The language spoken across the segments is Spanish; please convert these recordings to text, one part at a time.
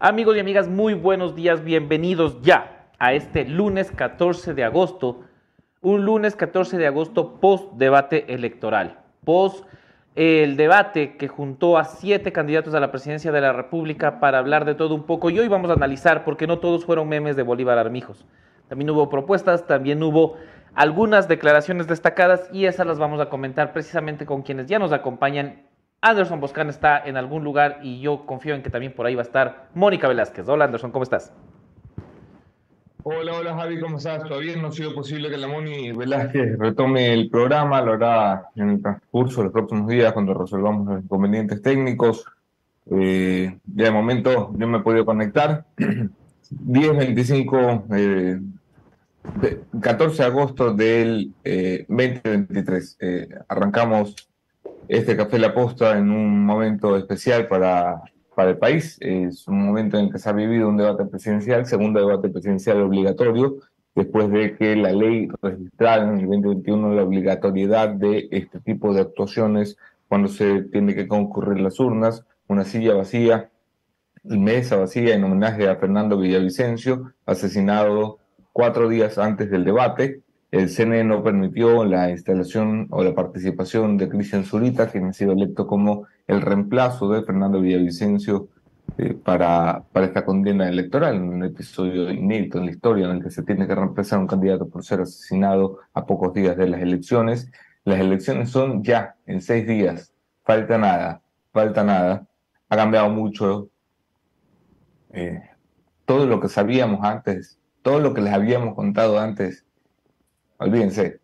Amigos y amigas, muy buenos días, bienvenidos ya a este lunes 14 de agosto, un lunes 14 de agosto post debate electoral, post el debate que juntó a siete candidatos a la presidencia de la República para hablar de todo un poco y hoy vamos a analizar porque no todos fueron memes de Bolívar Armijos. También hubo propuestas, también hubo algunas declaraciones destacadas y esas las vamos a comentar precisamente con quienes ya nos acompañan Anderson Boscan está en algún lugar y yo confío en que también por ahí va a estar Mónica Velázquez. Hola Anderson, ¿cómo estás? Hola, hola Javi, ¿cómo estás? Todavía no ha sido posible que la Moni Velázquez retome el programa, lo hará en el transcurso de los próximos días cuando resolvamos los inconvenientes técnicos. Eh, ya de momento yo me he podido conectar. 10, 25, eh, 14 de agosto del 2023. Eh, eh, arrancamos este Café La Posta en un momento especial para, para el país. Es un momento en el que se ha vivido un debate presidencial, segundo debate presidencial obligatorio, después de que la ley registrara en el 2021 la obligatoriedad de este tipo de actuaciones cuando se tiene que concurrir las urnas, una silla vacía mesa vacía en homenaje a Fernando Villavicencio, asesinado cuatro días antes del debate el CNE no permitió la instalación o la participación de Cristian Zurita, quien ha sido electo como el reemplazo de Fernando Villavicencio eh, para, para esta condena electoral, un episodio inédito en la historia en el que se tiene que reemplazar a un candidato por ser asesinado a pocos días de las elecciones. Las elecciones son ya, en seis días, falta nada, falta nada. Ha cambiado mucho eh, todo lo que sabíamos antes, todo lo que les habíamos contado antes Olvídense,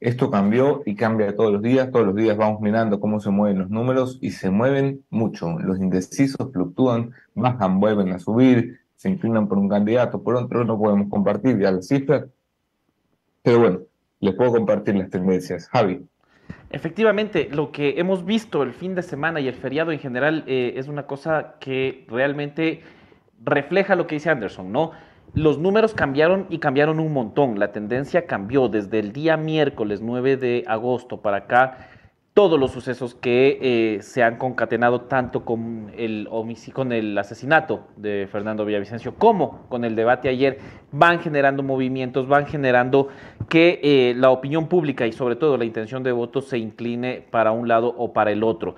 esto cambió y cambia todos los días. Todos los días vamos mirando cómo se mueven los números y se mueven mucho. Los indecisos fluctúan, bajan, vuelven a subir, se inclinan por un candidato, por otro no podemos compartir ya las cifras. Pero bueno, les puedo compartir las tendencias. Javi. Efectivamente, lo que hemos visto el fin de semana y el feriado en general eh, es una cosa que realmente refleja lo que dice Anderson, ¿no? Los números cambiaron y cambiaron un montón. La tendencia cambió desde el día miércoles 9 de agosto para acá. Todos los sucesos que eh, se han concatenado tanto con el, con el asesinato de Fernando Villavicencio como con el debate ayer van generando movimientos, van generando que eh, la opinión pública y sobre todo la intención de voto se incline para un lado o para el otro.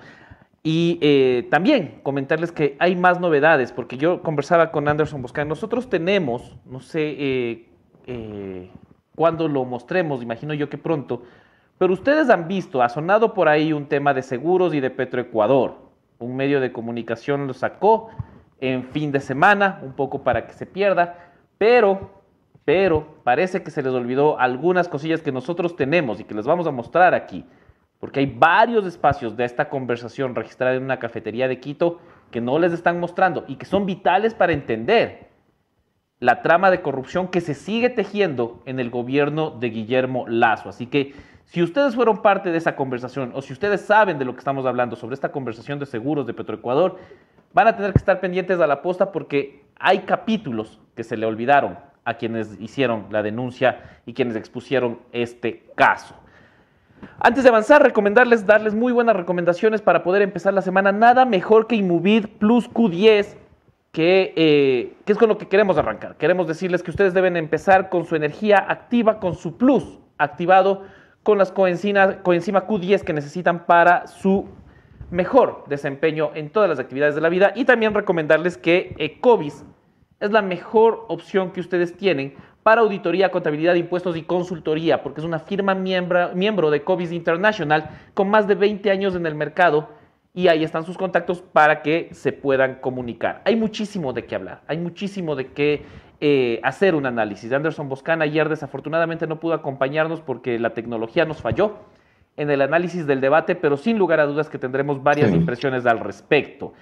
Y eh, también comentarles que hay más novedades, porque yo conversaba con Anderson Boscan. Nosotros tenemos, no sé eh, eh, cuándo lo mostremos, imagino yo que pronto, pero ustedes han visto, ha sonado por ahí un tema de seguros y de Petroecuador. Un medio de comunicación lo sacó en fin de semana, un poco para que se pierda, pero, pero parece que se les olvidó algunas cosillas que nosotros tenemos y que les vamos a mostrar aquí porque hay varios espacios de esta conversación registrada en una cafetería de Quito que no les están mostrando y que son vitales para entender la trama de corrupción que se sigue tejiendo en el gobierno de Guillermo Lazo. Así que si ustedes fueron parte de esa conversación o si ustedes saben de lo que estamos hablando sobre esta conversación de seguros de Petroecuador, van a tener que estar pendientes a la posta porque hay capítulos que se le olvidaron a quienes hicieron la denuncia y quienes expusieron este caso. Antes de avanzar, recomendarles, darles muy buenas recomendaciones para poder empezar la semana. Nada mejor que Inmovid Plus Q10, que, eh, que, es con lo que queremos arrancar. Queremos decirles que ustedes deben empezar con su energía activa, con su Plus activado, con las coenzima Q10 que necesitan para su mejor desempeño en todas las actividades de la vida. Y también recomendarles que Ecovis es la mejor opción que ustedes tienen para auditoría, contabilidad, impuestos y consultoría, porque es una firma miembro, miembro de Covis International con más de 20 años en el mercado y ahí están sus contactos para que se puedan comunicar. Hay muchísimo de qué hablar, hay muchísimo de qué eh, hacer un análisis. Anderson Boscan ayer desafortunadamente no pudo acompañarnos porque la tecnología nos falló en el análisis del debate, pero sin lugar a dudas que tendremos varias impresiones al respecto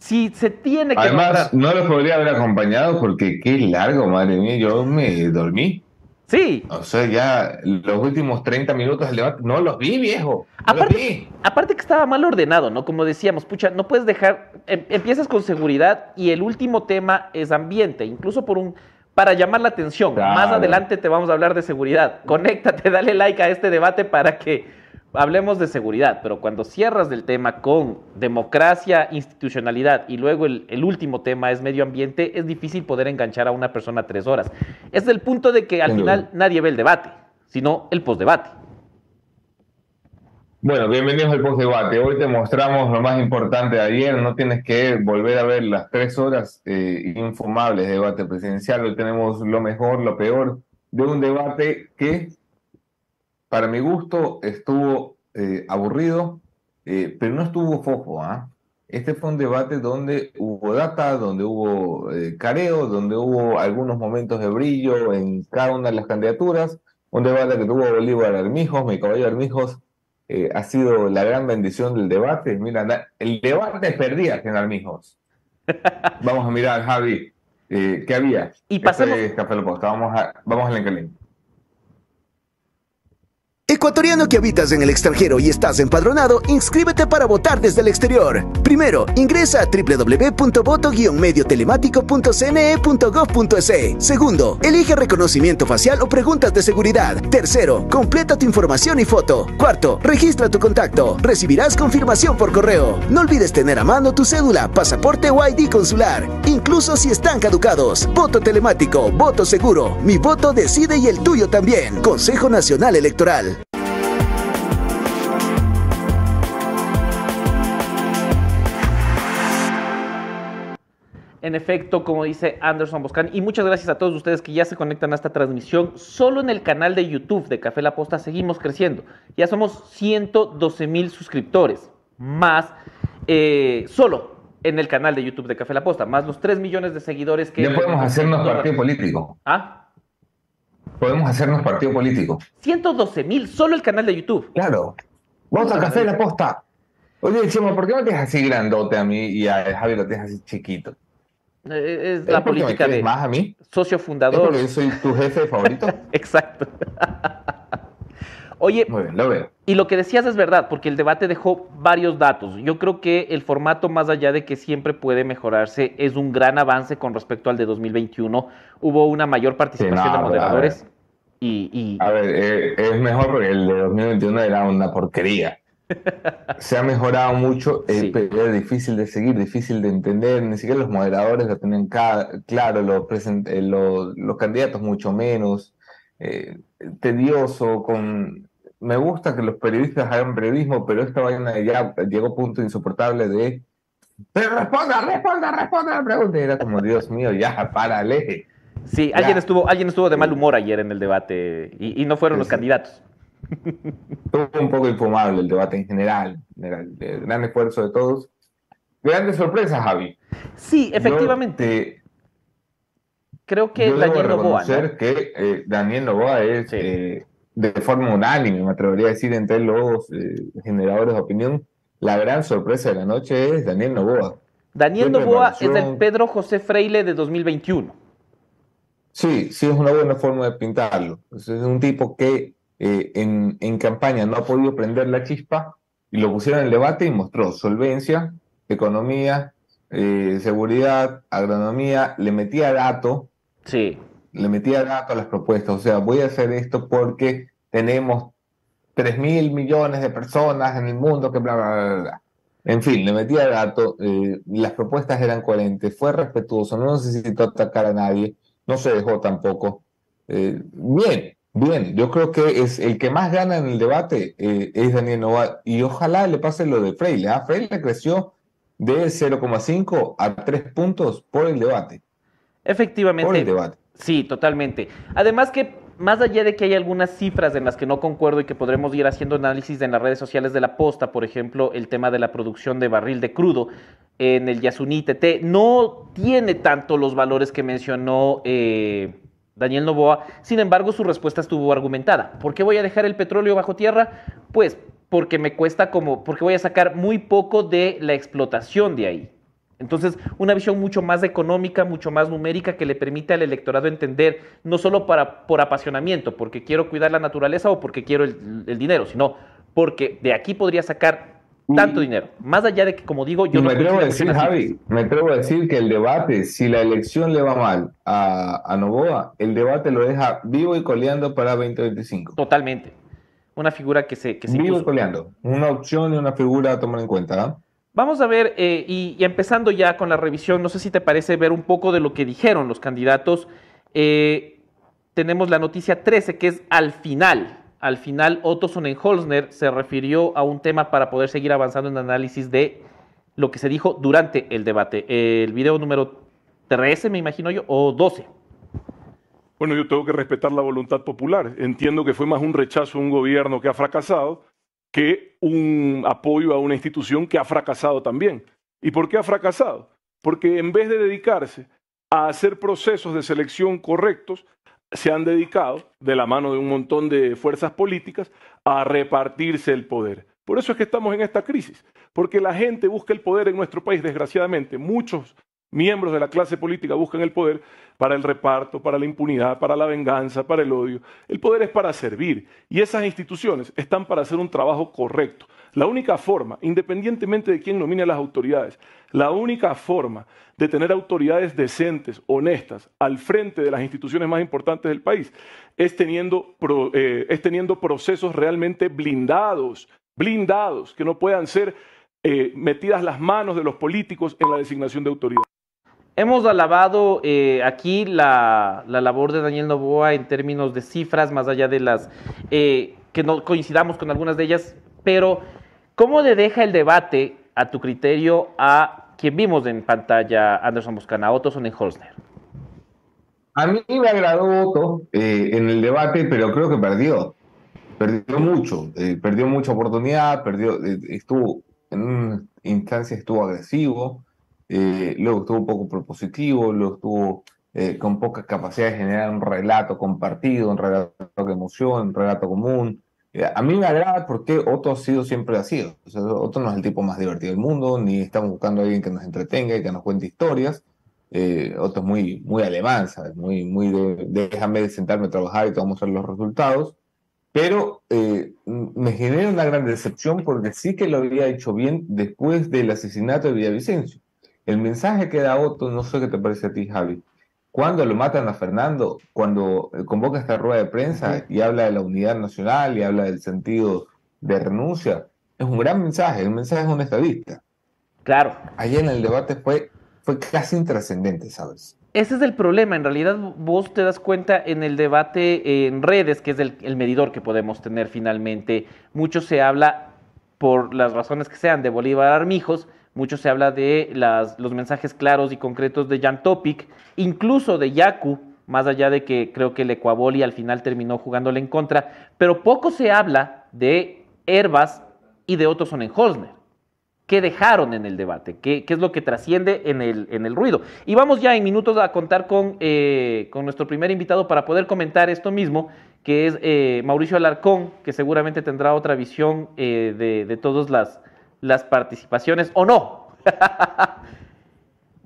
si se tiene que Además, no lo podría haber acompañado porque qué largo, madre mía, yo me dormí. Sí. O sea, ya los últimos 30 minutos del debate no los vi, viejo. aparte, aparte que estaba mal ordenado, ¿no? Como decíamos, pucha, no puedes dejar, em, empiezas con seguridad y el último tema es ambiente, incluso por un, para llamar la atención. Más adelante te vamos a hablar de seguridad. Conéctate, dale like a este debate para que hablemos de seguridad, pero cuando cierras del tema con democracia, institucionalidad y luego el, último tema es medio ambiente, es difícil poder enganchar a una persona tres horas. Es el punto de que al final nadie ve el debate, sino el postdebate. Bueno, bienvenidos al postdebate. Hoy te mostramos lo más importante de ayer. No tienes que volver a ver las tres horas eh, infumables de debate presidencial. Hoy tenemos lo mejor, lo peor de un debate que para mi gusto estuvo eh, aburrido, eh, pero no estuvo foco. ¿ah? Este fue un debate donde hubo data, donde hubo eh, careo, donde hubo algunos momentos de brillo en cada una de las candidaturas. Un debate que tuvo Bolívar Armijos, mi caballo Armijos, ha sido la gran bendición del debate. Mira, el debate perdía en Armijos. Vamos a mirar, Javi, ¿qué había? Y pasemos... Este Café Vamos a, vamos al Ecuatoriano que habitas en el extranjero y estás empadronado, inscríbete para votar desde el exterior. Primero, ingresa a www.voto-mediotelemático.cne.gov.es. E. Segundo, elige reconocimiento facial o preguntas de seguridad. Tercero, completa tu información y foto. Cuarto, registra tu contacto. Recibirás confirmación por correo. No olvides tener a mano tu cédula, pasaporte o ID consular, incluso si están caducados. Voto telemático, voto seguro. Mi voto decide y el tuyo también. Consejo Nacional Electoral. En efecto, como dice Anderson Boscan, y muchas gracias a todos ustedes que ya se conectan a esta transmisión. Solo en el canal de YouTube de Café La Posta seguimos creciendo. Ya somos 112 mil suscriptores, más eh, solo en el canal de YouTube de Café La Posta, más los 3 millones de seguidores que... Ya podemos hacernos partido político. ¿Ah? Podemos hacernos partido político. 112 mil, solo el canal de YouTube. Claro. Vamos a Café La Posta. Oye, decimos, ¿por qué no te dejas así grandote a mí y a Javi lo dejas así chiquito? Eh, es la política de más a mí? socio fundador. yo soy tu jefe favorito. Exacto. Oye, y lo que decías es verdad, porque el debate dejó varios datos. Yo creo que el formato, más allá de que siempre puede mejorarse, es un gran avance con respecto al de 2021. Hubo una mayor participación de moderadores. y, A ver, eh, es mejor porque el de 2021 era una porquería. Se ha mejorado mucho, eh, pero es difícil de seguir, difícil de entender, ni siquiera los moderadores lo tienen claro, los, eh, los, candidatos mucho menos, eh, tedioso, con... Me gusta que los periodistas hagan periodismo, pero esta vaina ya llegó a punto insoportable de... Pero responda, responda, responda la pregunta. era como, Dios mío, ya, párale. Sí, alguien estuvo, alguien estuvo de mal humor ayer en el debate y, no fueron los candidatos. Un poco infumable el debate en general, el gran esfuerzo de todos. Grandes sorpresas, Javi. Sí, efectivamente. Creo que Daniel Novoa. ¿no? que eh, Daniel Novoa es eh, de forma unánime, me atrevería a decir, entre los eh, generadores de opinión, la gran sorpresa de la noche es Daniel Novoa. Daniel Novoa es el Pedro José Freile de 2021. Sí, sí, es una buena forma de pintarlo. Es un tipo que eh, en, campaña no ha podido prender la chispa y lo pusieron en el debate y mostró solvencia, economía, eh, seguridad, agronomía, le metía dato. Sí. Le metía dato a las propuestas. O sea, voy a hacer esto porque tenemos 3 mil millones de personas en el mundo que bla, bla, bla, bla. En fin, le metía dato, eh, las propuestas eran coherentes, fue respetuoso, no necesitó atacar a nadie, no se dejó tampoco. bien, Bien, yo creo que es el que más gana en el debate eh, es Daniel Nova y ojalá le pase lo de Freire. ¿ah? Freire creció de 0,5 a 3 puntos por el debate. Efectivamente. Por el debate. Sí, totalmente. Además que más allá de que hay algunas cifras en las que no concuerdo y que podremos ir haciendo análisis en las redes sociales de la posta, por ejemplo, el tema de la producción de barril de crudo en el Yasuní TT, no tiene tanto los valores que mencionó eh, Daniel Novoa. Sin embargo, su respuesta estuvo argumentada. ¿Por qué voy a dejar el petróleo bajo tierra? Pues porque me cuesta como, porque voy a sacar muy poco de la explotación de ahí. Entonces, una visión mucho más económica, mucho más numérica que le permite al electorado entender, no solo para, por apasionamiento, porque quiero cuidar la naturaleza o porque quiero el, el dinero, sino porque de aquí podría sacar tanto dinero. Más allá de que, como digo, yo no me atrevo a decir, Javi, me atrevo a decir que el debate, si la elección le va mal a, a Novoa, el debate lo deja vivo y coleando para 2025. Totalmente. una figura que se... Que se Vivo coleando, una opción y una figura a tomar en cuenta. ¿ah? Vamos a ver, eh, y, empezando ya con la revisión, no sé si te parece ver un poco de lo que dijeron los candidatos. Eh, tenemos la noticia 13, que es al final. Al final, Otto Sonnenholzner se refirió a un tema para poder seguir avanzando en análisis de lo que se dijo durante el debate. El video número 13, me imagino yo, o 12. Bueno, yo tengo que respetar la voluntad popular. Entiendo que fue más un rechazo a un gobierno que ha fracasado que un apoyo a una institución que ha fracasado también. ¿Y por qué ha fracasado? Porque en vez de dedicarse a hacer procesos de selección correctos, se han dedicado, de la mano de un montón de fuerzas políticas, a repartirse el poder. Por eso es que estamos en esta crisis, porque la gente busca el poder en nuestro país, desgraciadamente. Muchos miembros de la clase política buscan el poder para el reparto, para la impunidad, para la venganza, para el odio. El poder es para servir y esas instituciones están para hacer un trabajo correcto. La única forma, independientemente de quién nomine a las autoridades, la única forma de tener autoridades decentes, honestas, al frente de las instituciones más importantes del país, es teniendo, eh, es teniendo procesos realmente blindados, blindados, que no puedan ser eh, metidas las manos de los políticos en la designación de autoridad. Hemos alabado eh, aquí la, labor de Daniel Novoa en términos de cifras, más allá de las que no coincidamos con algunas de ellas, pero ¿Cómo le deja el debate, a tu criterio, a quien vimos en pantalla, Anderson Buscana, Otto Sonnenholzner? A mí me agradó Otto eh, en el debate, pero creo que perdió. Perdió mucho, eh, perdió mucha oportunidad, perdió, eh, estuvo en una instancia estuvo agresivo, luego estuvo un poco propositivo, luego estuvo con poca capacidad de generar un relato compartido, un relato de emoción, un relato común. A mí me agrada porque Otto ha sido siempre así. O Otto no es el tipo más divertido del mundo, ni estamos buscando a alguien que nos entretenga y que nos cuente historias. Eh, Otto es muy, muy alemán, ¿sabes? Muy, muy de, déjame sentarme a trabajar y te vamos a mostrar los resultados. Pero eh, me genera una gran decepción porque sí que lo había hecho bien después del asesinato de Villavicencio. El mensaje que da Otto, no sé qué te parece a ti, Javi, cuando lo matan a Fernando, cuando convoca esta rueda de prensa y habla de la unidad nacional y habla del sentido de renuncia, es un gran mensaje, el mensaje es un estadista. Claro. Ayer en el debate fue, fue casi intrascendente, ¿sabes? Ese es el problema, en realidad vos te das cuenta en el debate en redes, que es el, el medidor que podemos tener finalmente, mucho se habla, por las razones que sean, de Bolívar Armijos, mucho se habla de los mensajes claros y concretos de Jan Topic, incluso de Yaku, más allá de que creo que el Ecuaboli al final terminó jugándole en contra, pero poco se habla de Herbas y de Otto Sonnenholzner. ¿Qué dejaron en el debate? ¿Qué, es lo que trasciende en el, ruido? Y vamos ya en minutos a contar con, eh, nuestro primer invitado para poder comentar esto mismo, que es eh, Mauricio Alarcón, que seguramente tendrá otra visión eh, de, de todas las, las participaciones o no.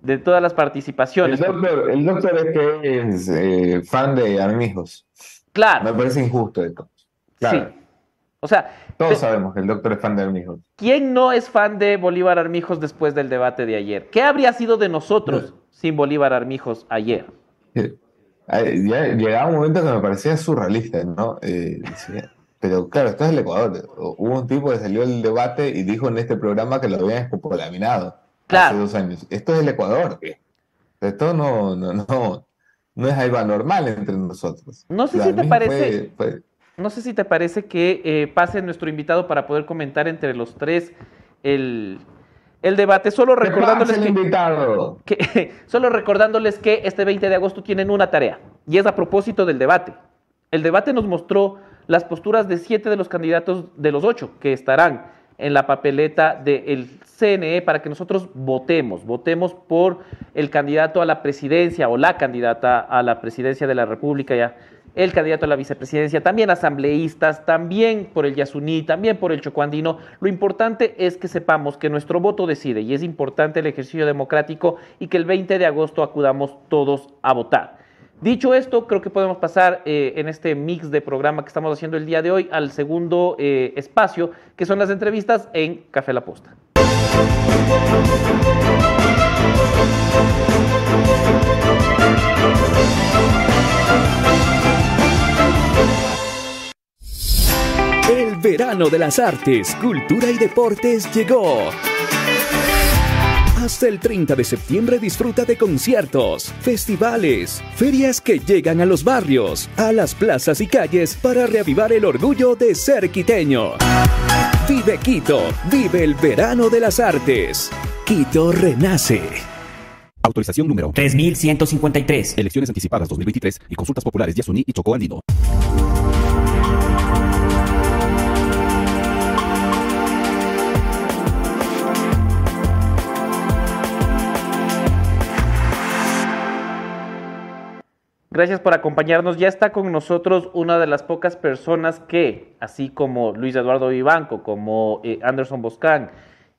de todas las participaciones. El doctor, es que es eh, fan de Armijos. Claro. Me parece injusto esto. Claro. Sí. O sea, todos sabemos que el doctor es fan de Armijos. ¿Quién no es fan de Bolívar Armijos después del debate de ayer? ¿Qué habría sido de nosotros sin Bolívar Armijos ayer? Ya llegaba un momento que me parecía surrealista, ¿no? Eh, pero claro, esto es el Ecuador. Hubo un tipo que salió del debate y dijo en este programa que lo habían escopolaminado claro. hace dos años. Esto es el Ecuador. Esto no, no, no, no es algo anormal entre nosotros. No sé si te parece. No sé si te parece que eh, pase nuestro invitado para poder comentar entre los tres el, el debate. Solo recordándoles el invitado? que, solo recordándoles que este 20 de agosto tienen una tarea y es a propósito del debate. El debate nos mostró las posturas de siete de los candidatos de los ocho que estarán en la papeleta del CNE para que nosotros votemos, votemos por el candidato a la presidencia o la candidata a la presidencia de la República, ya, el candidato a la vicepresidencia, también asambleístas, también por el Yasuní, también por el Chocuandino. Lo importante es que sepamos que nuestro voto decide y es importante el ejercicio democrático y que el 20 de agosto acudamos todos a votar. Dicho esto, creo que podemos pasar eh, en este mix de programa que estamos haciendo el día de hoy al segundo eh, espacio, que son las entrevistas en Café La Posta. El verano de las artes, cultura y deportes llegó. Hasta el 30 de septiembre disfruta de conciertos, festivales, ferias que llegan a los barrios, a las plazas y calles para reavivar el orgullo de ser quiteño. Vive Quito, vive el verano de las artes. Quito renace. Autorización número 3153. Elecciones anticipadas 2023 y consultas populares Yasuní y Chocó Andino. Gracias por acompañarnos. Ya está con nosotros una de las pocas personas que, así como Luis Eduardo Vivanco, como eh, Anderson Boscán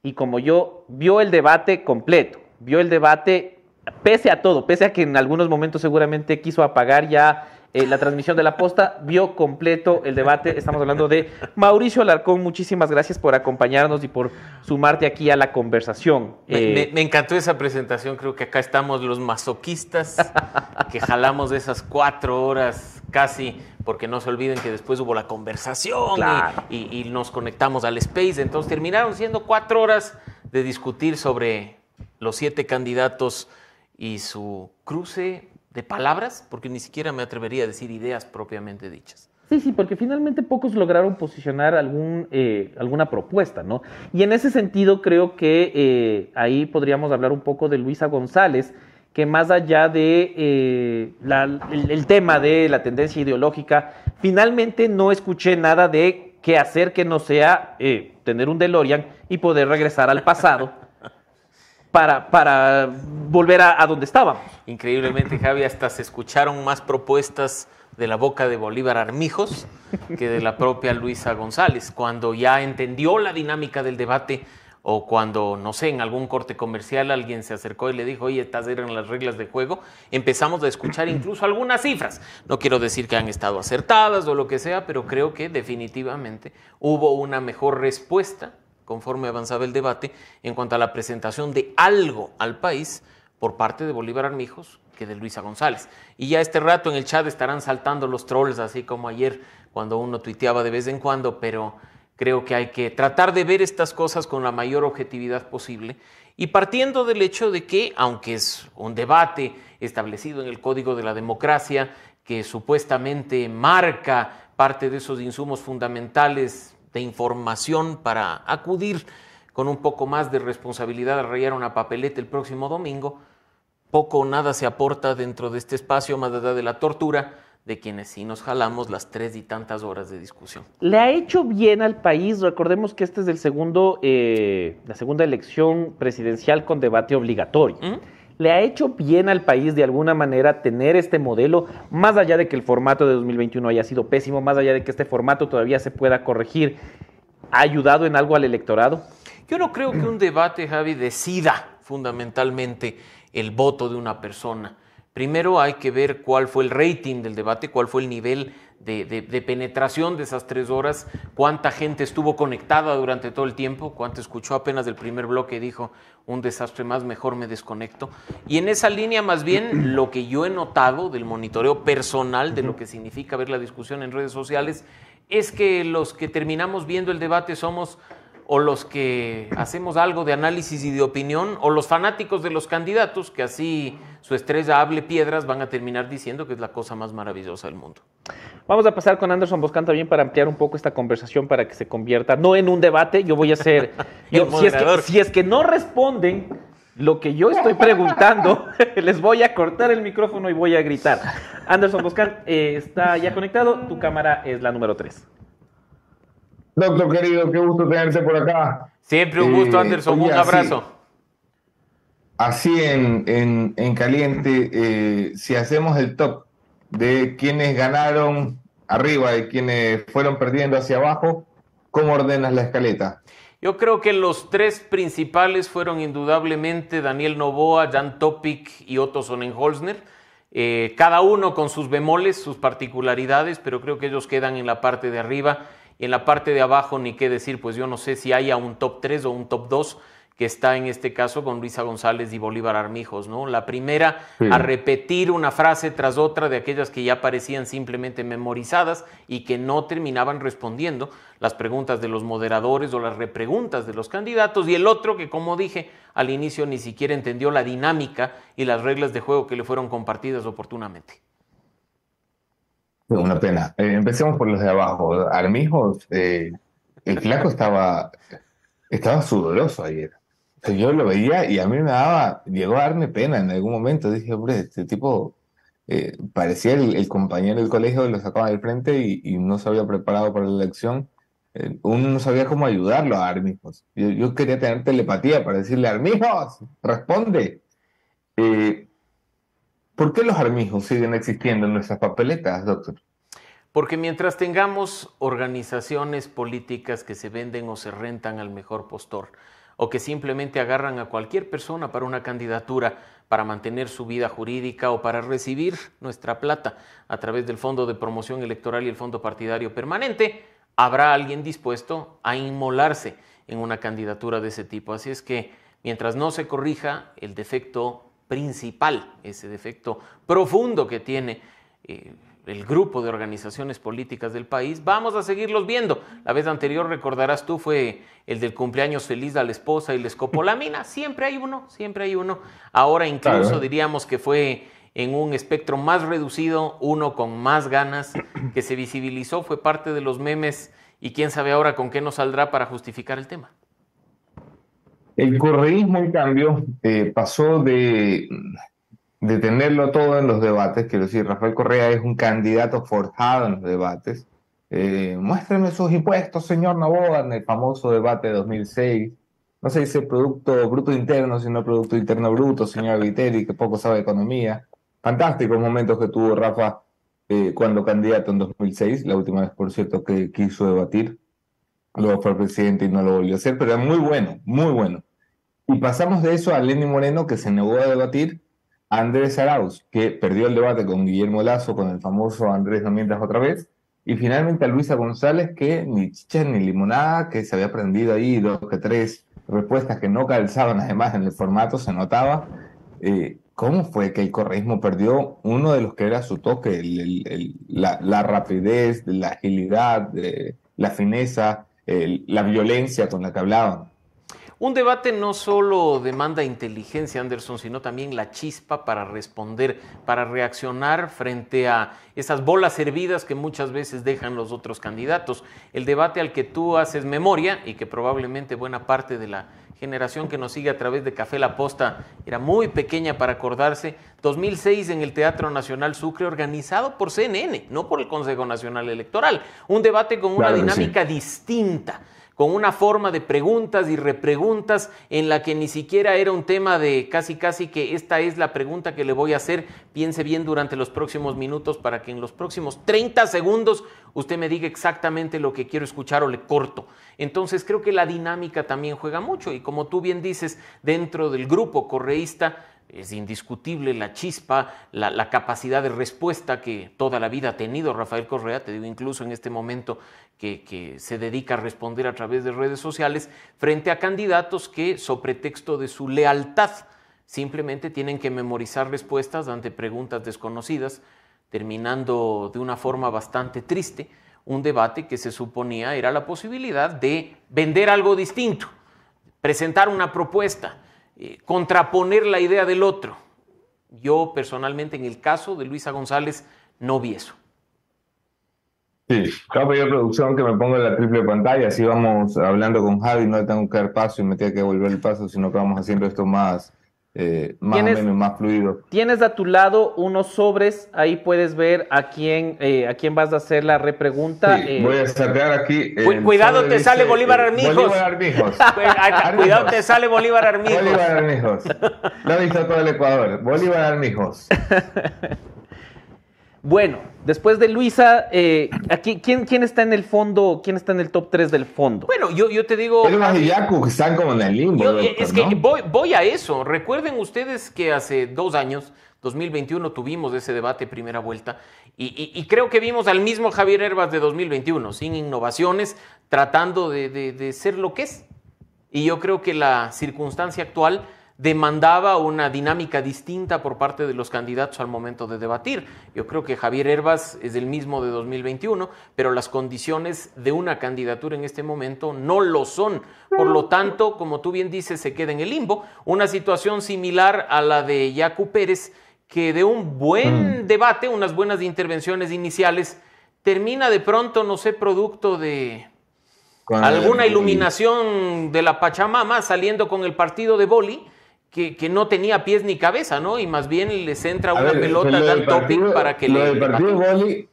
y como yo, vio el debate completo, vio el debate pese a todo, pese a que en algunos momentos seguramente quiso apagar ya eh, la transmisión de la posta, vio completo el debate. Estamos hablando de Mauricio Alarcón. Muchísimas gracias por acompañarnos y por sumarte aquí a la conversación. Me, Eh, me- me encantó esa presentación, creo que acá estamos los masoquistas que jalamos de esas cuatro horas casi, porque no se olviden que después hubo la conversación y, y nos conectamos al Space, entonces terminaron siendo cuatro horas de discutir sobre los siete candidatos y su cruce de palabras, porque ni siquiera me atrevería a decir ideas propiamente dichas. Sí, sí, porque finalmente pocos lograron posicionar algún, eh, alguna propuesta, ¿no? Y en ese sentido creo que eh, ahí podríamos hablar un poco de Luisa González, que más allá de eh, la- el, el tema de la tendencia ideológica, finalmente no escuché nada de qué hacer que no sea eh, tener un DeLorean y poder regresar al pasado para, volver a, a donde estábamos. Increíblemente, Javi, hasta se escucharon más propuestas de la boca de Bolívar Armijos que de la propia Luisa González, cuando ya entendió la dinámica del debate o cuando, no sé, en algún corte comercial alguien se acercó y le dijo, oye, estas eran las reglas de juego, empezamos a escuchar incluso algunas cifras. No quiero decir que han estado acertadas o lo que sea, pero creo que definitivamente hubo una mejor respuesta conforme avanzaba el debate en cuanto a la presentación de algo al país por parte de Bolívar Armijos que de Luisa González. Y ya este rato en el chat estarán saltando los trolls, así como ayer cuando uno tuiteaba de vez en cuando, pero creo que hay que tratar de ver estas cosas con la mayor objetividad posible y partiendo del hecho de que, aunque es un debate establecido en el Código de la Democracia, que supuestamente marca parte de esos insumos fundamentales de información para acudir con un poco más de responsabilidad a rayar una papeleta el próximo domingo, poco o nada se aporta dentro de este espacio más allá de la tortura de quienes sí nos jalamos las tres y tantas horas de discusión. Le ha hecho bien al país. Recordemos que este es el segundo, eh, la segunda elección presidencial con debate obligatorio. ¿Mm? Le ha hecho bien al país de alguna manera tener este modelo, más allá de que el formato de 2021 haya sido pésimo, más allá de que este formato todavía se pueda corregir. ¿Ha ayudado en algo al electorado? Yo no creo que un debate, Javi, decida fundamentalmente el voto de una persona. Primero hay que ver cuál fue el rating del debate, cuál fue el nivel de, de- de penetración de esas tres horas, cuánta gente estuvo conectada durante todo el tiempo, cuánto escuchó apenas del primer bloque y dijo, un desastre más, mejor me desconecto. Y en esa línea, más bien, lo que yo he notado del monitoreo personal de lo que significa ver la discusión en redes sociales, es que los que terminamos viendo el debate somos o los que hacemos algo de análisis y de opinión, o los fanáticos de los candidatos, que así su estrella hable piedras, van a terminar diciendo que es la cosa más maravillosa del mundo. Vamos a pasar con Anderson Boscan también para ampliar un poco esta conversación para que se convierta, no en un debate, yo voy a ser, yo- si, es que, si es que no responden lo que yo estoy preguntando, les voy a cortar el micrófono y voy a gritar. Anderson Boscan eh, está ya conectado, tu cámara es la número 3. Doctor querido, qué gusto tenerte por acá. Siempre un gusto, Eh, Anderson, oye, un abrazo. Así en, en, en caliente, eh, si hacemos el top de quienes ganaron arriba y quienes fueron perdiendo hacia abajo, ¿cómo ordenas la escaleta? Yo creo que los tres principales fueron indudablemente Daniel Novoa, Jan Topic y Otto Sonnenholzner. Eh, cada uno con sus bemoles, sus particularidades, pero creo que ellos quedan en la parte de arriba y en la parte de abajo ni qué decir, pues yo no sé si haya un top 3 o un top 2. que está en este caso con Luisa González y Bolívar Armijos, ¿no? La primera Sí. a repetir una frase tras otra de aquellas que ya parecían simplemente memorizadas y que no terminaban respondiendo las preguntas de los moderadores o las repreguntas de los candidatos, y el otro que, como dije al inicio, ni siquiera entendió la dinámica y las reglas de juego que le fueron compartidas oportunamente. Una pena. Eh, empecemos por los de abajo. Armijos, eh, el flaco estaba, estaba sudoroso ayer. Yo lo veía y a mí me daba, llegó a darme pena en algún momento. Dije, hombre, este tipo eh, parecía el, el compañero del colegio lo sacaba del frente y, no se había preparado para la elección. Eh, uno no sabía cómo ayudarlo a Armijos. Yo, yo quería tener telepatía para decirle, Armijos, responde. Eh, ¿por qué los armijos siguen existiendo en nuestras papeletas, doctor? Porque mientras tengamos organizaciones políticas que se venden o se rentan al mejor postor, o que simplemente agarran a cualquier persona para una candidatura para mantener su vida jurídica o para recibir nuestra plata a través del Fondo de Promoción Electoral y el Fondo Partidario Permanente, habrá alguien dispuesto a inmolarse en una candidatura de ese tipo. Así es que mientras no se corrija el defecto principal, ese defecto profundo que tiene eh, el grupo de organizaciones políticas del país, vamos a seguirlos viendo. La vez anterior, recordarás tú, fue el del cumpleaños feliz a la esposa y la escopolamina. Siempre hay uno, siempre hay uno. Ahora incluso Claro. diríamos que fue en un espectro más reducido, uno con más ganas, que se visibilizó, fue parte de los memes y quién sabe ahora con qué nos saldrá para justificar el tema. El correísmo, en cambio, eh, pasó de, de tenerlo todo en los debates. Quiero decir, Rafael Correa es un candidato forjado en los debates. Eh, muéstreme sus impuestos, señor Novoa, en el famoso debate de 2006. No se dice Producto Bruto Interno, sino Producto Interno Bruto, señor Viteri, que poco sabe de economía. Fantásticos momentos que tuvo Rafa eh, cuando candidato en 2006, la última vez, por cierto, que quiso debatir. Luego fue presidente y no lo volvió a hacer, pero era muy bueno, muy bueno. Y pasamos de eso a Lenny Moreno, que se negó a debatir, a Andrés Arauz, que perdió el debate con Guillermo Lazo, con el famoso Andrés no otra vez, y finalmente a Luisa González, que ni chicha ni limonada, que se había aprendido ahí dos que tres respuestas que no calzaban además en el formato, se notaba. Eh, ¿Cómo fue que el correísmo perdió uno de los que era su toque, la, rapidez, la agilidad, eh, la fineza, la violencia con la que hablaban? Un debate no solo demanda inteligencia, Anderson, sino también la chispa para responder, para reaccionar frente a esas bolas hervidas que muchas veces dejan los otros candidatos. El debate al que tú haces memoria y que probablemente buena parte de la generación que nos sigue a través de Café La Posta era muy pequeña para acordarse, 2006 en el Teatro Nacional Sucre, organizado por CNN, no por el Consejo Nacional Electoral. Un debate con una Claro que sí. dinámica distinta con una forma de preguntas y repreguntas en la que ni siquiera era un tema de casi casi que esta es la pregunta que le voy a hacer, piense bien durante los próximos minutos para que en los próximos 30 segundos usted me diga exactamente lo que quiero escuchar o le corto. Entonces creo que la dinámica también juega mucho y como tú bien dices, dentro del grupo correísta es indiscutible la chispa, la, capacidad de respuesta que toda la vida ha tenido Rafael Correa, te digo incluso en este momento que, que, se dedica a responder a través de redes sociales, frente a candidatos que, sobre pretexto de su lealtad, simplemente tienen que memorizar respuestas ante preguntas desconocidas, terminando de una forma bastante triste un debate que se suponía era la posibilidad de vender algo distinto, presentar una propuesta, eh, contraponer la idea del otro. Yo personalmente en el caso de Luisa González no vi eso. Sí, voy a pedir producción que me ponga la triple pantalla, así vamos hablando con Javi, no tengo que dar paso y me tengo que volver el paso, sino que vamos haciendo esto más, eh, más o menos, más fluido. Tienes a tu lado unos sobres, ahí puedes ver a quién, eh, a quién vas a hacer la repregunta. Sí, eh, voy a sacar aquí. cuidado, te dice, sale Bolívar Armijos. Bolívar Armijos. cuidado, te sale Bolívar Armijos. Bolívar Armijos. Lo ha visto todo el Ecuador. Bolívar Armijos. Bueno, después de Luisa, eh, aquí, ¿quién, ¿quién está en el fondo? ¿Quién está en el top 3 del fondo? Bueno, yo, yo te digo. Pero los Yaku que están como en el limbo. Yo, doctor, es que ¿no? voy, voy a eso. Recuerden ustedes que hace dos años, 2021, tuvimos ese debate primera vuelta y, y, y creo que vimos al mismo Javier Herbas de 2021, sin innovaciones, tratando de, de, de ser lo que es. y yo creo que la circunstancia actual demandaba una dinámica distinta por parte de los candidatos al momento de debatir. Yo creo que Javier Herbas es el mismo de 2021, pero las condiciones de una candidatura en este momento no lo son. Por lo tanto, como tú bien dices, se queda en el limbo. Una situación similar a la de Yacu Pérez, que de un buen debate, unas buenas intervenciones iniciales, termina de pronto, no sé, producto de alguna iluminación de la Pachamama saliendo con el partido de boli. Que, que no tenía pies ni cabeza, ¿no? Y más bien les entra A una ver, pelota lo al del topic partido- para que lo le. del le partido patine. Boli,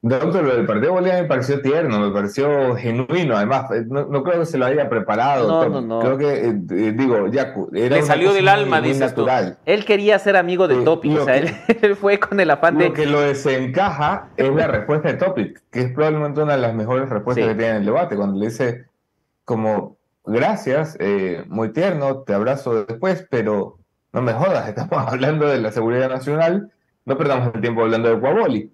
doctor, lo del partido Boli me pareció tierno, me pareció genuino, además, eh, no, no creo que se lo haya preparado. No, no, no. Creo que, eh, eh, digo, Yacu, era Le salió del alma, muy dices tú. natural. Él quería ser amigo de Topic, lo o sea, que- él, él fue con el afán de... Lo que lo desencaja es la respuesta de Topic, que es probablemente una de las mejores respuestas Sí. que tiene en el debate, cuando le dice como, gracias, eh, muy tierno, te abrazo después, pero no me jodas, estamos hablando de la seguridad nacional, no perdamos el tiempo hablando de Cuaboli.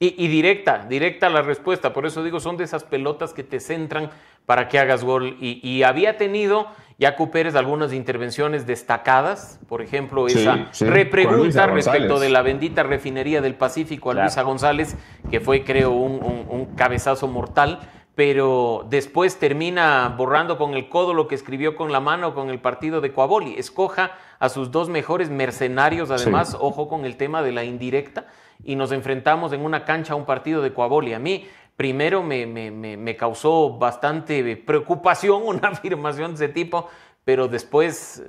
Y, y directa, directa la respuesta. Por eso digo, son de esas pelotas que te centran para que hagas gol. Y, y había tenido Yacu Pérez algunas intervenciones destacadas. Por ejemplo, Sí, esa sí, repregunta respecto de la bendita refinería del Pacífico a Claro. Luisa González, que fue, creo, un, un- un cabezazo mortal. Pero después termina borrando con el codo lo que escribió con la mano con el partido de Coaboli. Escoja a sus dos mejores mercenarios, además, ojo con el tema de la indirecta y nos enfrentamos en una cancha a un partido de Coaboli. A mí, primero, me, me- me- me causó bastante preocupación una afirmación de ese tipo, pero después,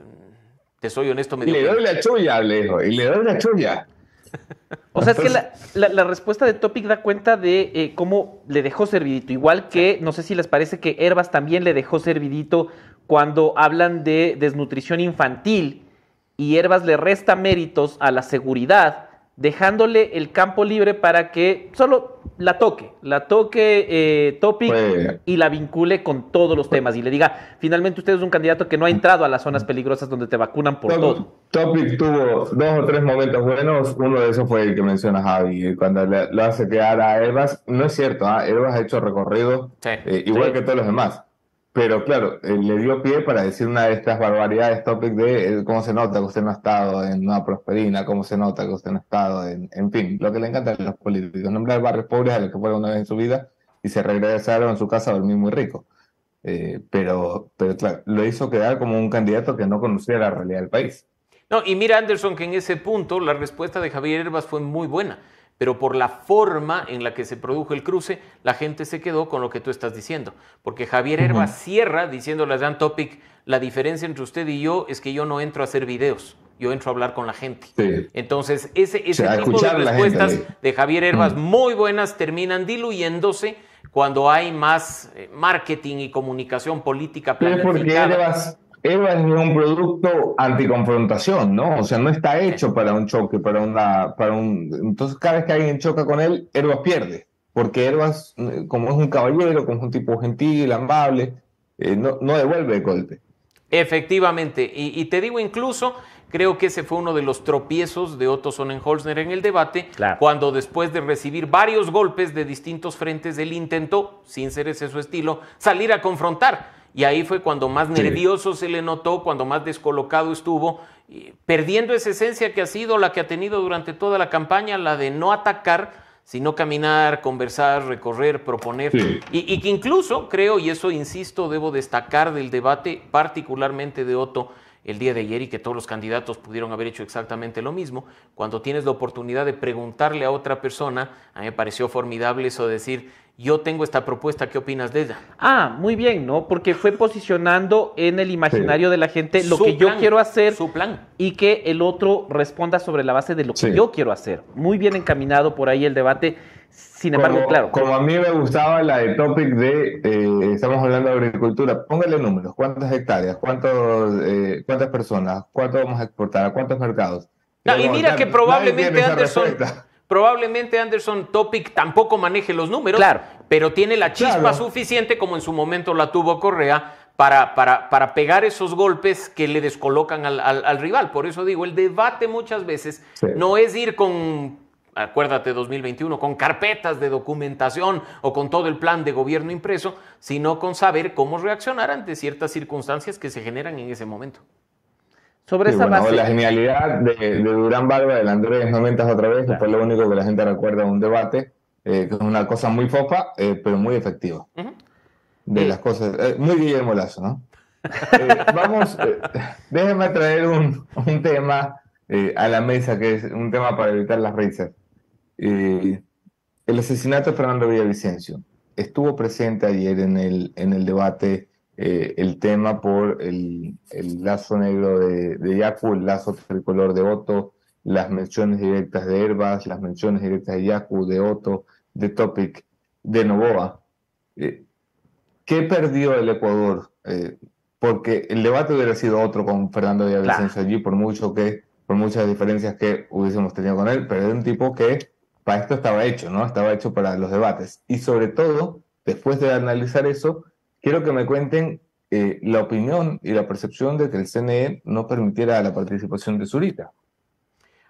te soy honesto, me Y dio le doy la chulla, Alejo, y le doy la chulla. O sea, es que la, la- la respuesta de Topic da cuenta de eh, cómo le dejó servidito. Igual que, no sé si les parece que Herbas también le dejó servidito cuando hablan de desnutrición infantil y Herbas le resta méritos a la seguridad, dejándole el campo libre para que solo la toque, la toque eh, Topic Pues- y la vincule con todos los temas y le diga, finalmente usted es un candidato que no ha entrado a las zonas peligrosas donde te vacunan por todo. Top- Topic tuvo dos o tres momentos buenos. Uno de esos fue el que menciona Javi, cuando le- lo hace quedar a Herbas. No es cierto, ¿ah? Herbas ha hecho recorrido Sí. eh, igual Sí. que todos los demás. Pero claro, eh, le dio pie para decir una de estas barbaridades Topic de eh, cómo se nota que usted no ha estado en una prosperina, cómo se nota que usted no ha estado en, en fin, lo que le encanta a los políticos, nombrar barrios pobres a los que fueron una vez en su vida y se regresaron a su casa a dormir muy rico. Eh, pero, pero claro, lo hizo quedar como un candidato que no conocía la realidad del país. No, y mira, Anderson, que en ese punto la respuesta de Javier Herbas fue muy buena, pero por la forma en la que se produjo el cruce, la gente se quedó con lo que tú estás diciendo. Porque Javier Herbas cierra diciéndole a Dan Topic, la diferencia entre usted y yo es que yo no entro a hacer videos, yo entro a hablar con la gente. Sí. Entonces, ese, ese sea, a tipo de gente, respuestas de Javier Herbas muy buenas terminan diluyéndose cuando hay más eh, marketing y comunicación política porque planificada. Herbas, Herbas es un producto anticonfrontación, ¿no? O sea, no está hecho para un choque, para una, para un. Entonces, cada vez que alguien choca con él, Herbas pierde. Porque Herbas, eh, como es un caballero, como es un tipo gentil, amable, eh, no, no devuelve el golpe. Efectivamente, y, y te digo incluso, creo que ese fue uno de los tropiezos de Otto Sonnenholzner en el debate, Claro. cuando después de recibir varios golpes de distintos frentes, él intentó, sin ser ese su estilo, salir a confrontar. Y ahí fue cuando más Sí. nervioso se le notó, cuando más descolocado estuvo, perdiendo esa esencia que ha sido la que ha tenido durante toda la campaña, la de no atacar, sino caminar, conversar, recorrer, proponer. Sí. Y, y que incluso creo, y eso insisto, debo destacar del debate, particularmente de Otto, el día de ayer y que todos los candidatos pudieron haber hecho exactamente lo mismo, cuando tienes la oportunidad de preguntarle a otra persona, a mí me pareció formidable eso de decir, yo tengo esta propuesta, ¿qué opinas de ella? Ah, muy bien, ¿no? Porque fue posicionando en el imaginario de la gente lo Su que yo quiero hacer Su plan. y que el otro responda sobre la base de lo que yo quiero hacer. Muy bien encaminado por ahí el debate. Sin embargo, como, claro. Como a mí me gustaba la de topic de, eh, estamos hablando de agricultura, póngale números, cuántas hectáreas, cuántos, eh, cuántas personas, cuánto vamos a exportar, a cuántos mercados. No, y mira que probablemente Anderson, respuesta. Probablemente Anderson Topic tampoco maneje los números, Claro. pero tiene la chispa Claro. suficiente como en su momento la tuvo Correa para, para, para pegar esos golpes que le descolocan al, al- al rival. Por eso digo, el debate muchas veces Sí. no es ir con acuérdate 2021, con carpetas de documentación o con todo el plan de gobierno impreso, sino con saber cómo reaccionar ante ciertas circunstancias que se generan en ese momento. Sobre esa base... La genialidad de, Durán Barba, del Andrés, no mentas otra vez, que lo único que la gente recuerda de un debate, eh, que es una cosa muy fofa, eh, pero muy efectiva. De las cosas, muy Guillermo Lazo, ¿no? vamos, déjeme traer un, un tema a la mesa, que es un tema para evitar las risas. Eh, el asesinato de Fernando Villavicencio estuvo presente ayer en el, en el debate eh, el tema por el, lazo negro de, de, Yacu, el lazo tricolor de Otto, las menciones directas de Herbas, las menciones directas de Yacu, de Otto, de Topic, de Novoa. Eh, ¿Qué perdió el Ecuador? porque el debate hubiera sido otro con Fernando Villavicencio allí, por mucho que, por muchas diferencias que hubiésemos tenido con él, pero era un tipo que para esto estaba hecho, ¿no? Estaba hecho para los debates. Y sobre todo, después de analizar eso, quiero que me cuenten eh, la opinión y la percepción de que el CNE no permitiera la participación de Zurita.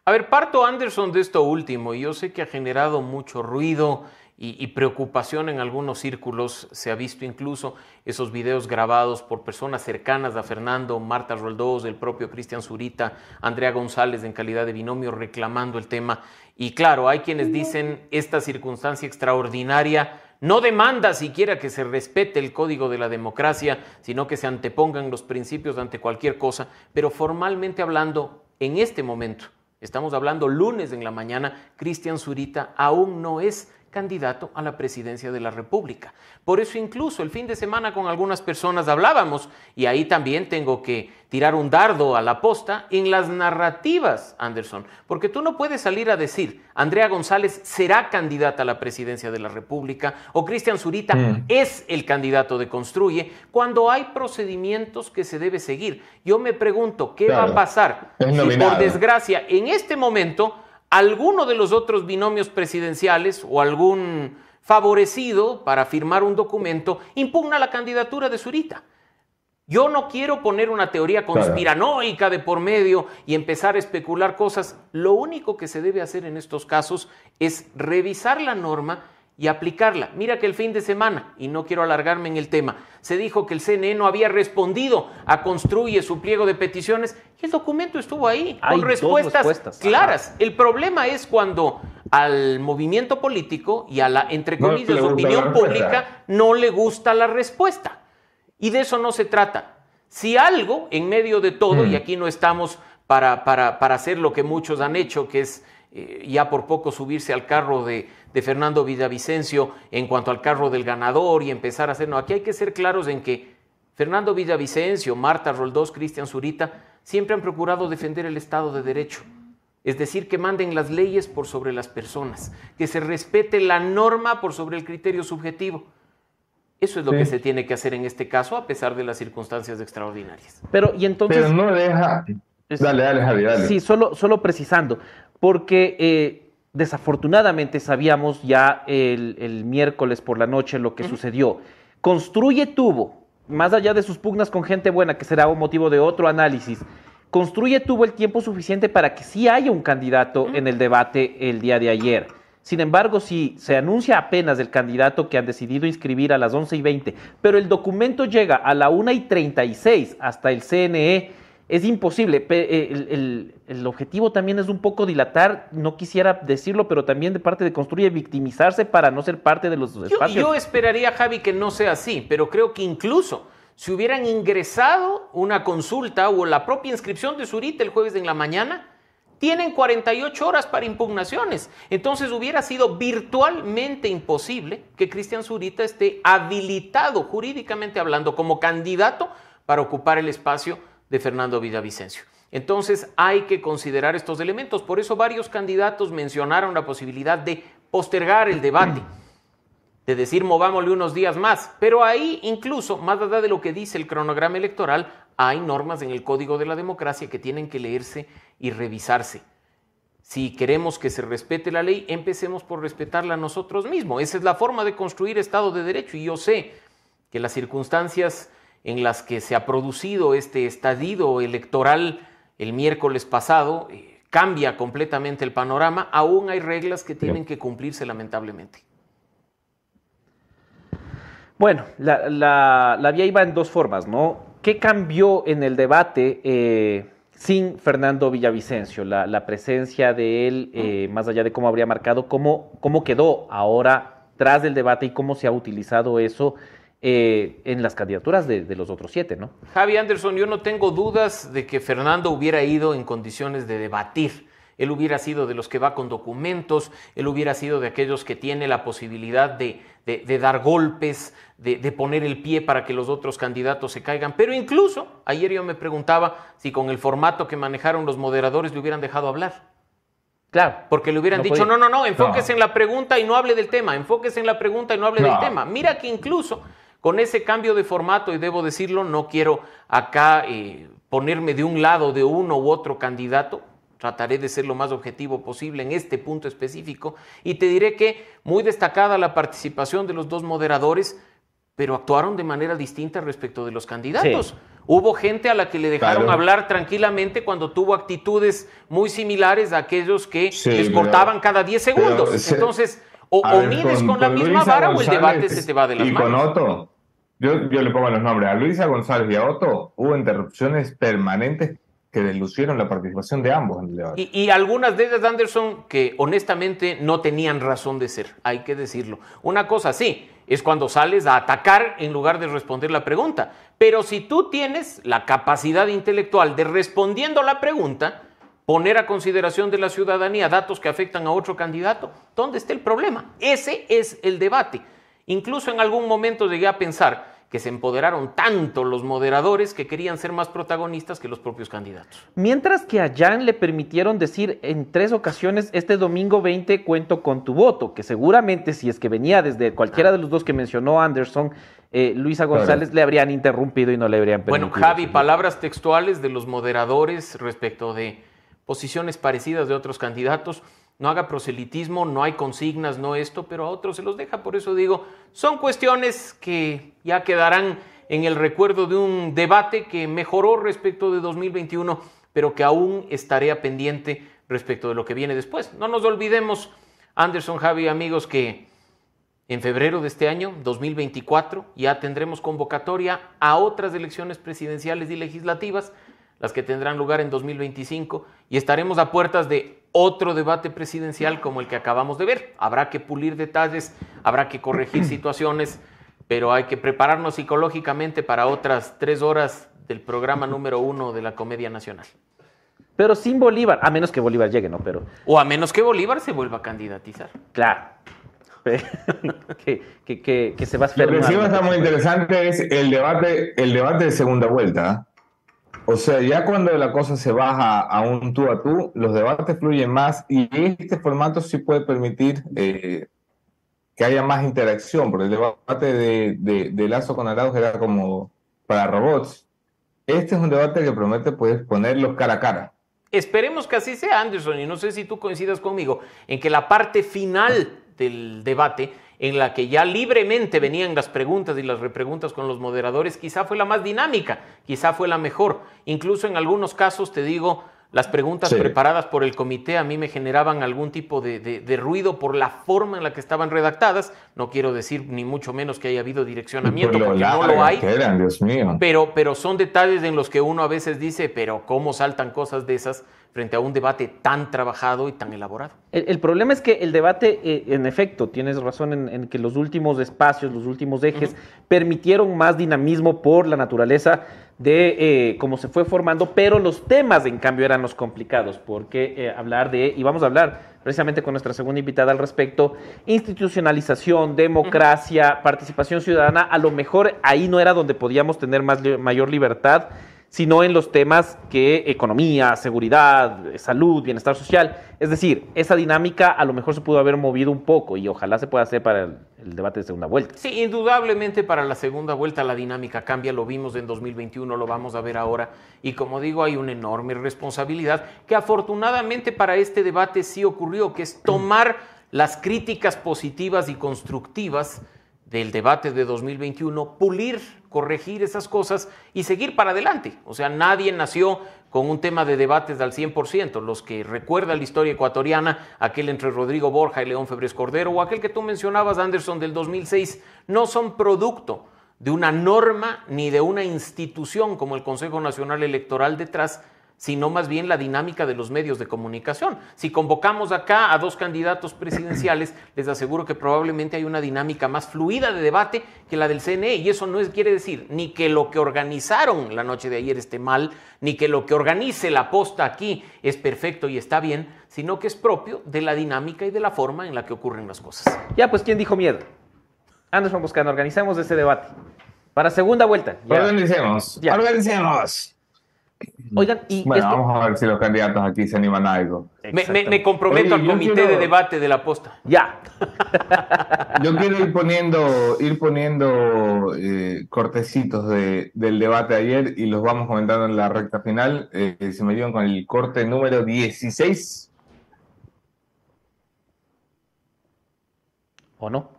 A ver, parto Anderson de esto último, y yo sé que ha generado mucho ruido y, preocupación en algunos círculos. Se ha visto incluso esos videos grabados por personas cercanas a Fernando, Marta Roldós, el propio Cristian Zurita, Andrea González en calidad de binomio reclamando el tema. Y claro, hay quienes dicen esta circunstancia extraordinaria no demanda siquiera que se respete el código de la democracia, sino que se antepongan los principios ante cualquier cosa, pero formalmente hablando, en este momento, estamos hablando lunes en la mañana, Cristian Zurita aún no es candidato a la presidencia de la República. Por eso incluso el fin de semana con algunas personas hablábamos, y ahí también tengo que tirar un dardo a la posta, en las narrativas, Anderson, porque tú no puedes salir a decir, Andrea González será candidata a la presidencia de la República o Cristian Zurita mm. es el candidato de Construye, cuando hay procedimientos que se debe seguir. Yo me pregunto, ¿qué va a pasar si por desgracia en este momento alguno de los otros binomios presidenciales o algún favorecido para firmar un documento impugna la candidatura de Zurita. Yo no quiero poner una teoría conspiranoica de por medio y empezar a especular cosas. Lo único que se debe hacer en estos casos es revisar la norma y aplicarla. Mira que el fin de semana, y no quiero alargarme en el tema, se dijo que el CNE no había respondido a construye su pliego de peticiones y el documento estuvo ahí con respuestas, claras. El problema es cuando al movimiento político y a la, entre comillas, opinión pública no le gusta la respuesta. Y de eso no se trata. Si algo, en medio de todo, y mm. aquí no estamos para, para, para hacer lo que muchos han hecho, que es eh, ya por poco subirse al carro de, Fernando Villavicencio en cuanto al carro del ganador y empezar a hacer. No, aquí hay que ser claros en que Fernando Villavicencio, Marta Roldós, Cristian Zurita siempre han procurado defender el Estado de Derecho. Es decir, que manden las leyes por sobre las personas, que se respete la norma por sobre el criterio subjetivo. Eso es lo que se tiene que hacer en este caso, a pesar de las circunstancias extraordinarias. Pero, y entonces. Pero no deja. Dale, dale, Javi, dale. Sí, solo, solo precisando porque eh, desafortunadamente sabíamos ya el, miércoles por la noche lo que sucedió. Construye tuvo, más allá de sus pugnas con gente buena, que será un motivo de otro análisis, Construye tuvo el tiempo suficiente para que sí haya un candidato en el debate el día de ayer. Sin embargo, si se anuncia apenas el candidato que han decidido inscribir a las 11 y 20, pero el documento llega a la 1 y 36 hasta el CNE, es imposible. Eh, el, objetivo también es un poco dilatar, no quisiera decirlo, pero también de parte de Construye victimizarse para no ser parte de los espacios. Yo, esperaría, Javi, que no sea así, pero creo que incluso si hubieran ingresado una consulta o la propia inscripción de Zurita el jueves en la mañana, tienen 48 horas para impugnaciones. Entonces hubiera sido virtualmente imposible que Cristian Zurita esté habilitado jurídicamente hablando como candidato para ocupar el espacio de Fernando Villavicencio. Entonces hay que considerar estos elementos. Por eso varios candidatos mencionaron la posibilidad de postergar el debate, de decir movámosle unos días más. Pero ahí incluso, más allá de lo que dice el cronograma electoral, hay normas en el Código de la Democracia que tienen que leerse y revisarse. Si queremos que se respete la ley, empecemos por respetarla nosotros mismos. Esa es la forma de construir Estado de Derecho. Y yo sé que las circunstancias en las que se ha producido este estadio electoral el miércoles pasado, eh, cambia completamente el panorama, aún hay reglas que tienen que cumplirse lamentablemente. Bueno, la, la, la vía iba en dos formas, ¿no? ¿Qué cambió en el debate eh, sin Fernando Villavicencio? La, la presencia de él, eh, más allá de cómo habría marcado, cómo, cómo quedó ahora tras del debate y cómo se ha utilizado eso eh, en las candidaturas de, de los otros siete, ¿no? Javi Anderson, yo no tengo dudas de que Fernando hubiera ido en condiciones de debatir. Él hubiera sido de los que va con documentos, él hubiera sido de aquellos que tiene la posibilidad de, de, de dar golpes, de, poner el pie para que los otros candidatos se caigan. Pero incluso, ayer yo me preguntaba si con el formato que manejaron los moderadores le hubieran dejado hablar. Claro. Porque le hubieran No dicho, podía. no, no, no, enfóquese en la pregunta y no hable del tema, enfóquese en la pregunta y no hable del No. tema. Mira que incluso con ese cambio de formato, y debo decirlo, no quiero acá eh, ponerme de un lado de uno u otro candidato, trataré de ser lo más objetivo posible en este punto específico, y te diré que muy destacada la participación de los dos moderadores, pero actuaron de manera distinta respecto de los candidatos. Sí. Hubo gente a la que le dejaron Claro. hablar tranquilamente cuando tuvo actitudes muy similares a aquellos que Sí, les cortaban cada 10 segundos. se- Entonces, o, o ver, mides con, con- la con misma Luisa vara o el debate se te va de las y manos. con Otto, yo, yo le pongo los nombres. A Luisa González y a Otto hubo interrupciones permanentes que delucieron la participación de ambos en el debate. Y, y algunas de ellas, Anderson, que honestamente no tenían razón de ser, hay que decirlo. Una cosa sí, es cuando sales a atacar en lugar de responder la pregunta. Pero si tú tienes la capacidad intelectual de respondiendo la pregunta, poner a consideración de la ciudadanía datos que afectan a otro candidato, ¿dónde está el problema? Ese es el debate. Incluso en algún momento llegué a pensar que se empoderaron tanto los moderadores que querían ser más protagonistas que los propios candidatos. Mientras que a Jan le permitieron decir en tres ocasiones, este domingo 20 cuento con tu voto, que seguramente si es que venía desde cualquiera de los dos que mencionó Anderson, eh, Luisa González le habrían interrumpido y no le habrían permitido. Bueno, Javi, palabras textuales de los moderadores respecto de posiciones parecidas de otros candidatos. No haga proselitismo, no hay consignas, no esto, pero a otros se los deja. Por eso digo, son cuestiones que ya quedarán en el recuerdo de un debate que mejoró respecto de 2021, pero que aún estaría pendiente respecto de lo que viene después. No nos olvidemos, Anderson, Javi, amigos, que en febrero de este año, 2024, ya tendremos convocatoria a otras elecciones presidenciales y legislativas, las que tendrán lugar en 2025, y estaremos a puertas de otro debate presidencial como el que acabamos de ver. Habrá que pulir detalles, habrá que corregir situaciones, pero hay que prepararnos psicológicamente para otras tres horas del programa número uno de la Comedia Nacional. Pero sin Bolívar, a menos que Bolívar llegue, ¿no? Pero, O a menos que Bolívar se vuelva a candidatizar. claro. que, que, que, que se va a Lo que sí va a estar muy interesante es el debate, el debate de segunda vuelta. O sea, ya cuando la cosa se baja a un tú a tú, los debates fluyen más y este formato sí puede permitir eh, que haya más interacción, porque el debate de, de, de Lazo con Arauz era como para robots. Este es un debate que promete pues, ponerlos cara a cara. Esperemos que así sea, Anderson, y no sé si tú coincidas conmigo, en que la parte final del debate, en la que ya libremente venían las preguntas y las repreguntas con los moderadores, quizá fue la más dinámica, quizá fue la mejor. Incluso en algunos casos, te digo, las preguntas Sí. preparadas por el comité a mí me generaban algún tipo de, de- de ruido por la forma en la que estaban redactadas. No quiero decir ni mucho menos que haya habido direccionamiento, Por lo porque no lo hay. que eran, Dios mío. Pero, pero son detalles en los que uno a veces dice, pero ¿cómo saltan cosas de esas frente a un debate tan trabajado y tan elaborado? El, el problema es que el debate, eh, en efecto, tienes razón en, en que los últimos espacios, los últimos ejes, permitieron más dinamismo por la naturaleza de eh, cómo se fue formando, pero los temas, en cambio, eran los complicados, porque eh, hablar de, y vamos a hablar precisamente con nuestra segunda invitada al respecto, institucionalización, democracia, participación ciudadana, a lo mejor ahí no era donde podíamos tener más, mayor libertad, sino en los temas que economía, seguridad, salud, bienestar social. Es decir, esa dinámica a lo mejor se pudo haber movido un poco y ojalá se pueda hacer para el, el debate de segunda vuelta. Sí, indudablemente para la segunda vuelta la dinámica cambia, lo vimos en 2021, lo vamos a ver ahora. Y como digo, hay una enorme responsabilidad que afortunadamente para este debate sí ocurrió, que es tomar las críticas positivas y constructivas del debate de 2021, pulir, corregir esas cosas y seguir para adelante. O sea, nadie nació con un tema de debates al 100%. Los que recuerdan la historia ecuatoriana, aquel entre Rodrigo Borja y León Febres Cordero, o aquel que tú mencionabas, Anderson, del 2006, no son producto de una norma ni de una institución como el Consejo Nacional Electoral detrás, sino más bien la dinámica de los medios de comunicación. Si convocamos acá a dos candidatos presidenciales, les aseguro que probablemente hay una dinámica más fluida de debate que la del CNE, y eso no es, quiere decir ni que lo que organizaron la noche de ayer esté mal, ni que lo que organice la posta aquí es perfecto y está bien, sino que es propio de la dinámica y de la forma en la que ocurren las cosas. Ya, pues, ¿quién dijo miedo? Anderson Buscano, organicemos ese debate. Para segunda vuelta. ya. Organicemos. Ya. Organicemos. Oigan, y Bueno, esto- vamos a ver si los candidatos aquí se animan a algo. Me, me- me Exactamente. comprometo Oye, al comité quiero- de debate de la posta. Ya. Yo quiero ir poniendo, ir poniendo eh, cortecitos de- del debate de ayer y los vamos comentando en la recta final. Eh, se me dieron con el corte número 16. ¿O no?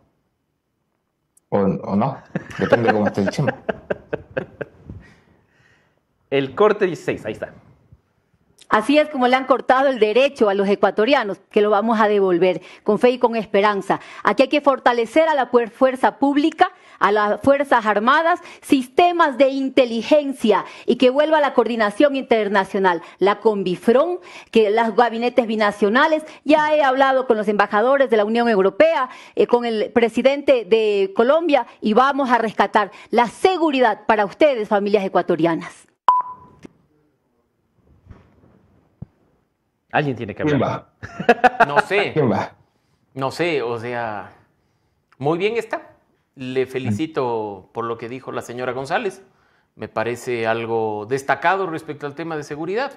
O, o no, depende cómo esté el chemo. El corte 16, ahí está. Así es como le han cortado el derecho a los ecuatorianos, que lo vamos a devolver con fe y con esperanza. Aquí hay que fortalecer a la fuerza pública, a las Fuerzas Armadas, sistemas de inteligencia y que vuelva la coordinación internacional, la Conbifron, que los gabinetes binacionales. Ya he hablado con los embajadores de la Unión Europea, eh, con el presidente de Colombia y vamos a rescatar la seguridad para ustedes, familias ecuatorianas. Alguien tiene que ¿Quién hablar. va? No sé. ¿Quién va? No sé, o sea, muy bien está. Le felicito por lo que dijo la señora González. Me parece algo destacado respecto al tema de seguridad.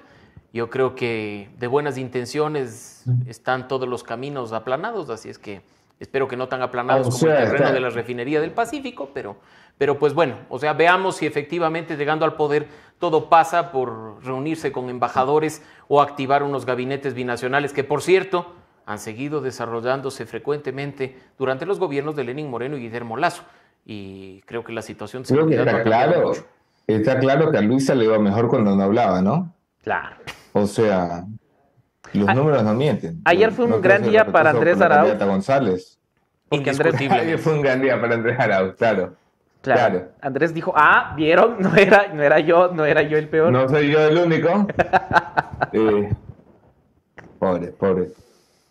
Yo creo que de buenas intenciones están todos los caminos aplanados, así es que espero que no tan aplanados O como el terreno está- de la refinería del Pacífico, pero, pero pues bueno, o sea, veamos si efectivamente llegando al poder todo pasa por reunirse con embajadores o activar unos gabinetes binacionales que, por cierto, han seguido desarrollándose frecuentemente durante los gobiernos de Lenín Moreno y Guillermo Lazo. Y creo que la situación de Creo que está claro, mucho. está claro que a Luisa le iba mejor cuando no hablaba, ¿no? Claro. O sea, los A- números no mienten. ayer fue un No gran día para Andrés Arauz. González. Ayer fue un gran día para Andrés Arauz, claro. Claro, claro. Andrés dijo, ah, vieron, no era, no era yo, no era yo el peor. No soy yo el único. Eh, pobre, pobre.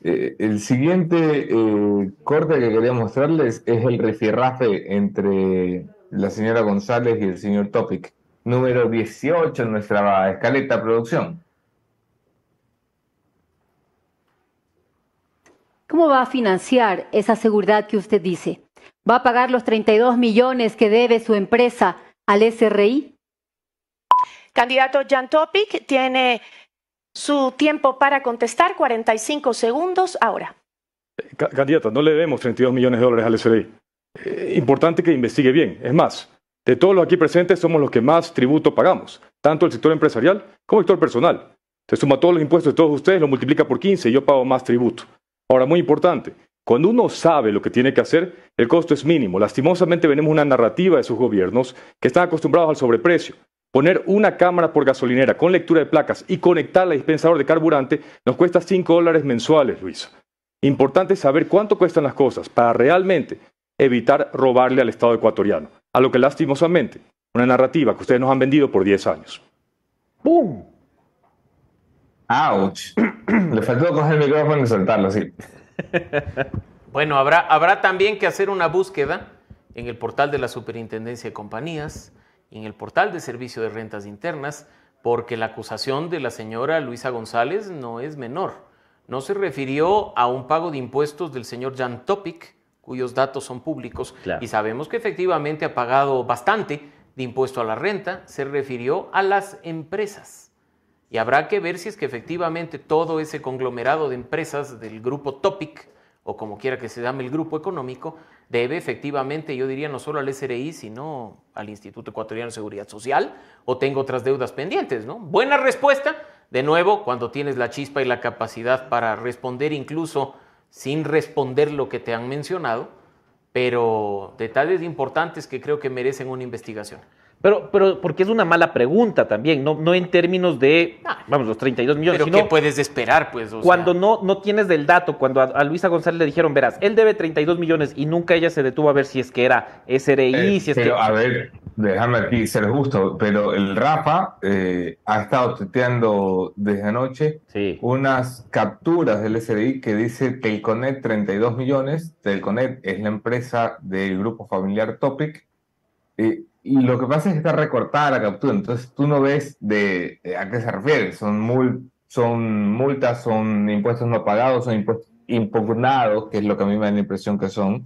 Eh, el siguiente eh, corte que quería mostrarles es el refirrafe entre la señora González y el señor Topic, número 18 en nuestra escaleta producción. ¿Cómo va a financiar esa seguridad que usted dice? ¿Va a pagar los 32 millones que debe su empresa al SRI? Candidato Jan Topic tiene su tiempo para contestar, 45 segundos ahora. Ca- Candidata, no le debemos 32 millones de dólares al SRI. Eh, importante que investigue bien. Es más, de todos los aquí presentes somos los que más tributo pagamos, tanto el sector empresarial como el sector personal. Se suma todos los impuestos de todos ustedes, lo multiplica por 15 y yo pago más tributo. Ahora, muy importante, cuando uno sabe lo que tiene que hacer, el costo es mínimo. Lastimosamente venimos una narrativa de sus gobiernos que están acostumbrados al sobreprecio. Poner una cámara por gasolinera con lectura de placas y conectarla al dispensador de carburante nos cuesta 5 dólares mensuales, Luisa. Importante saber cuánto cuestan las cosas para realmente evitar robarle al Estado ecuatoriano. A lo que lastimosamente, una narrativa que ustedes nos han vendido por 10 años. ¡Pum! ¡Auch! Le faltó coger el micrófono y soltarlo, sí. Bueno, habrá, habrá también que hacer una búsqueda en el portal de la Superintendencia de Compañías, en el portal de Servicio de Rentas Internas, porque la acusación de la señora Luisa González no es menor. No se refirió a un pago de impuestos del señor Jan Topic, cuyos datos son públicos, Claro. y sabemos que efectivamente ha pagado bastante de impuesto a la renta, se refirió a las empresas. Y habrá que ver si es que efectivamente todo ese conglomerado de empresas del grupo Topic, o como quiera que se llame el grupo económico, debe efectivamente, yo diría, no solo al SRI, sino al Instituto Ecuatoriano de Seguridad Social, o tengo otras deudas pendientes, ¿no? Buena respuesta, de nuevo, cuando tienes la chispa y la capacidad para responder incluso sin responder lo que te han mencionado, pero detalles importantes que creo que merecen una investigación. Pero, pero porque es una mala pregunta también, no, no en términos de, vamos, los 32 millones, Pero sino ¿qué puedes esperar, pues? O cuando sea, no, no tienes del dato, cuando a, a Luisa González le dijeron, verás, él debe 32 millones y nunca ella se detuvo a ver si es que era SRI, Eh, si es pero que... a ver, déjame aquí ser justo, pero el Rafa eh, ha estado tuiteando desde anoche Sí. unas capturas del SRI que dice Telconet 32 millones. Telconet es la empresa del grupo familiar Topic. eh, y lo que pasa es que está recortada la captura, entonces tú no ves de, de a qué se refiere. Son, mul- son multas, son impuestos no pagados, son impuestos impugnados, que es lo que a mí me da la impresión que son.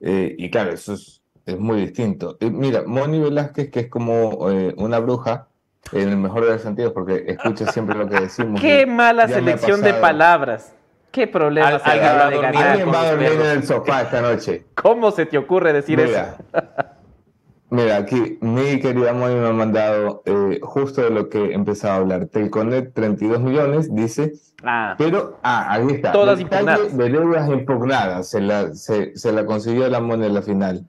Eh, y claro, eso es, es muy distinto. Eh, mira, Moni Velázquez, que es como eh, una bruja, en el mejor de los sentidos, porque escucha siempre lo que decimos. Qué mala selección de palabras. Qué problema Al- alguien va a dormir en el sofá esta noche. ¿Cómo se te ocurre decir Mira, eso? Mira, aquí mi querida Moni me ha mandado eh, justo de lo que empezaba a hablar. Telconet 32 millones, dice, Ah, pero, ah, ahí está. Todas impugnadas. de deudas impugnadas, se la, se, se la consiguió la Moni en la final.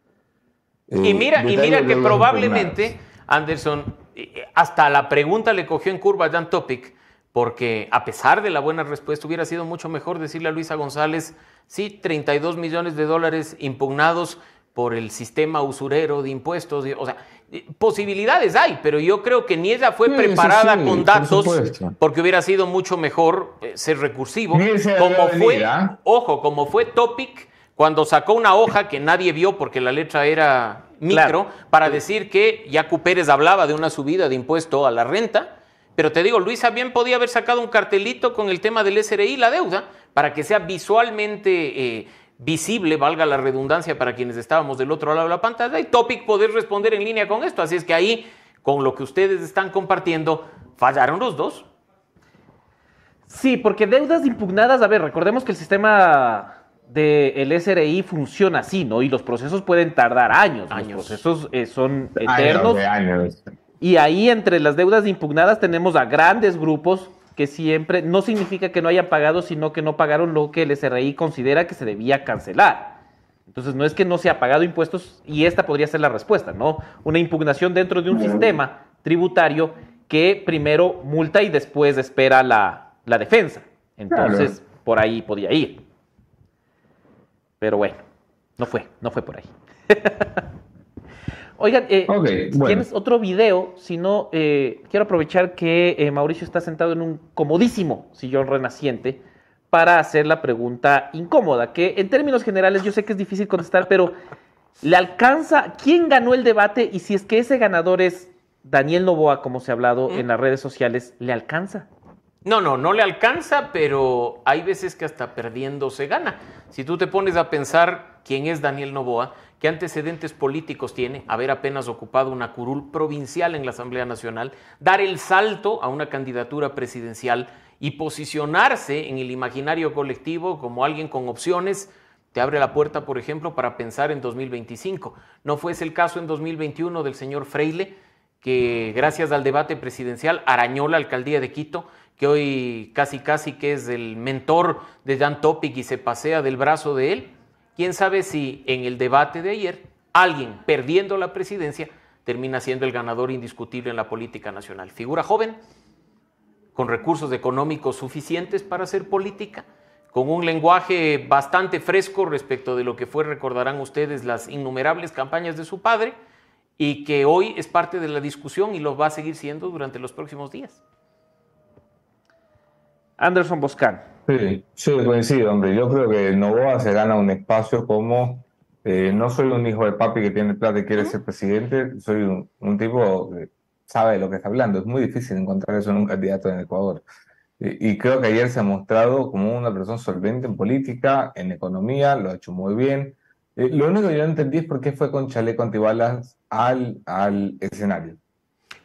Eh, Y mira, y mira que probablemente, impugnadas. Anderson, eh, hasta la pregunta le cogió en curva a Jan Topic, porque a pesar de la buena respuesta, hubiera sido mucho mejor decirle a Luisa González, sí, 32 millones de dólares impugnados por el sistema usurero de impuestos. o sea, eh, posibilidades hay, pero yo creo que ni ella fue Sí, preparada sí, con datos, porque hubiera sido mucho mejor eh, ser recursivo. Como fue, venir, ¿ah? ojo, como fue Topic cuando sacó una hoja que nadie vio porque la letra era micro, Claro. para decir que Yacu Pérez hablaba de una subida de impuesto a la renta. Pero te digo, Luisa bien podía haber sacado un cartelito con el tema del SRI y la deuda para que sea visualmente eh, visible, valga la redundancia para quienes estábamos del otro lado de la pantalla, y Topic poder responder en línea con esto. Así es que ahí, con lo que ustedes están compartiendo, fallaron los dos. Sí, porque deudas impugnadas, a ver, recordemos que el sistema del SRI funciona así, ¿no? Y los procesos pueden tardar años. Años. Los procesos eh, son Años eternos. de años. Y ahí entre las deudas impugnadas tenemos a grandes grupos que siempre, no significa que no hayan pagado, sino que no pagaron lo que el SRI considera que se debía cancelar. Entonces no es que no se ha pagado impuestos y esta podría ser la respuesta, ¿no? Una impugnación dentro de un sistema tributario que primero multa y después espera la, la defensa. Entonces por ahí podía ir. Pero bueno, no fue, no fue por ahí. Oigan, eh, bueno. tienes otro video, si no, eh, quiero aprovechar que eh, Mauricio está sentado en un comodísimo sillón renaciente para hacer la pregunta incómoda, que en términos generales yo sé que es difícil contestar, pero ¿le alcanza? ¿Quién ganó el debate? Y si es que ese ganador es Daniel Novoa, como se ha hablado en las redes sociales, ¿le alcanza? No, no, no le alcanza, pero hay veces que hasta perdiendo se gana. Si tú te pones a pensar quién es Daniel Novoa, qué antecedentes políticos tiene, haber apenas ocupado una curul provincial en la Asamblea Nacional, dar el salto a una candidatura presidencial y posicionarse en el imaginario colectivo como alguien con opciones, te abre la puerta, por ejemplo, para pensar en 2025. No fue ese el caso en 2021 del señor Freile, que gracias al debate presidencial arañó la alcaldía de Quito, que hoy casi casi que es el mentor de Jan Topic y se pasea del brazo de él. Quién sabe si en el debate de ayer alguien perdiendo la presidencia termina siendo el ganador indiscutible en la política nacional. Figura joven, con recursos económicos suficientes para hacer política, con un lenguaje bastante fresco respecto de lo que fue, recordarán ustedes, las innumerables campañas de su padre, y que hoy es parte de la discusión y lo va a seguir siendo durante los próximos días. Anderson Boscan. Sí, sí, coincido, hombre. Yo creo que Novoa se gana un espacio como eh, no soy un hijo de papi que tiene plata y quiere ser presidente, soy un, un tipo que sabe de lo que está hablando. Es muy difícil encontrar eso en un candidato en Ecuador. Y, y creo que ayer se ha mostrado como una persona solvente en política, en economía, lo ha hecho muy bien. Eh, lo único que yo no entendí es por qué fue con chaleco antibalas al, al escenario.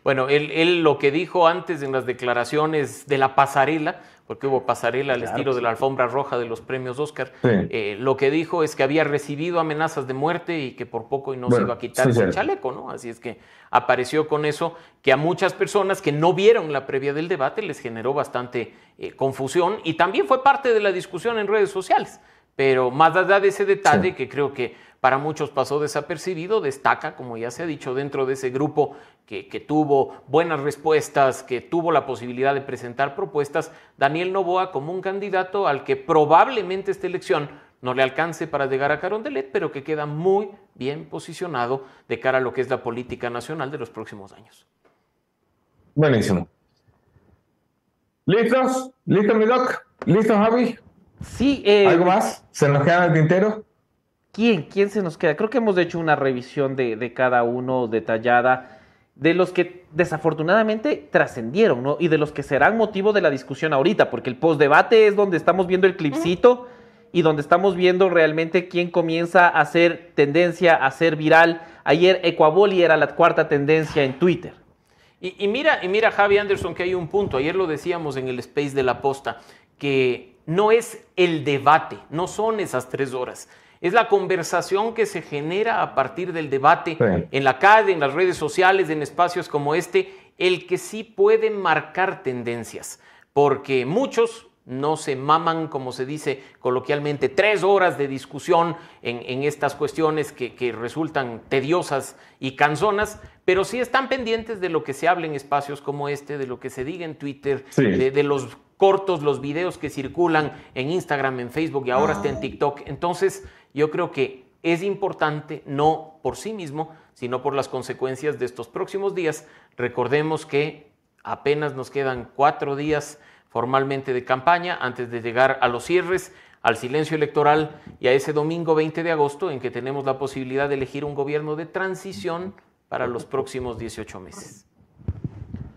Bueno, él, él lo que dijo antes en las declaraciones de la pasarela, porque hubo pasarela al Claro, estilo de la alfombra roja de los premios Oscar, Sí. eh, lo que dijo es que había recibido amenazas de muerte y que por poco y no se iba a quitar ese chaleco, ¿no? Así es que apareció con eso que a muchas personas que no vieron la previa del debate les generó bastante eh, confusión y también fue parte de la discusión en redes sociales. Pero más allá de ese detalle, que creo que para muchos pasó desapercibido, destaca, como ya se ha dicho, dentro de ese grupo que, que, tuvo buenas respuestas, que tuvo la posibilidad de presentar propuestas, Daniel Novoa como un candidato al que probablemente esta elección no le alcance para llegar a Carondelet, pero que queda muy bien posicionado de cara a lo que es la política nacional de los próximos años. Buenísimo. ¿Listos? ¿Listo, mi doc? ¿Listo, Javi? Sí. Eh, ¿Algo más? ¿Se nos queda en el tintero? ¿Quién? ¿Quién se nos queda? Creo que hemos hecho una revisión de, de cada uno detallada, de los que desafortunadamente trascendieron, ¿no? Y de los que serán motivo de la discusión ahorita, porque el postdebate es donde estamos viendo el clipcito y donde estamos viendo realmente quién comienza a hacer tendencia, a ser viral. Ayer Ecuaboli era la cuarta tendencia en Twitter. Y, y, mira, y mira, Javi Anderson, que hay un punto. Ayer lo decíamos en el space de la posta, que no es el debate, no son esas tres horas. Es la conversación que se genera a partir del debate sí. en la calle, en las redes sociales, en espacios como este, el que sí puede marcar tendencias. Porque muchos, no se maman, como se dice coloquialmente, tres horas de discusión en, en estas cuestiones que, que, resultan tediosas y canzonas, pero sí están pendientes de lo que se habla en espacios como este, de lo que se diga en Twitter, sí. de, de, los cortos, los videos que circulan en Instagram, en Facebook y ahora ah. está en TikTok. Entonces, yo creo que es importante, no por sí mismo, sino por las consecuencias de estos próximos días. Recordemos que apenas nos quedan cuatro días formalmente de campaña antes de llegar a los cierres, al silencio electoral y a ese domingo 20 de agosto en que tenemos la posibilidad de elegir un gobierno de transición para los próximos 18 meses.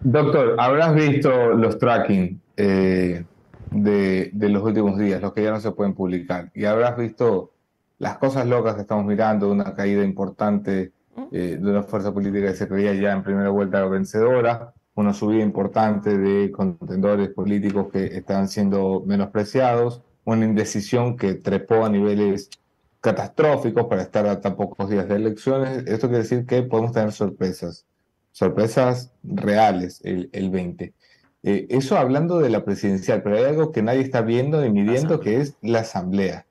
Doctor, habrás visto los tracking eh, de, de, los últimos días, los que ya no se pueden publicar, y habrás visto las cosas locas que estamos mirando, una caída importante eh, de una fuerza política que se creía ya en primera vuelta vencedora, una subida importante de contendores políticos que estaban siendo menospreciados, una indecisión que trepó a niveles catastróficos para estar a tan pocos días de elecciones. Esto quiere decir que podemos tener sorpresas, sorpresas reales el, el 20. Eh, eso hablando de la presidencial, pero hay algo que nadie está viendo ni midiendo, que es la asamblea.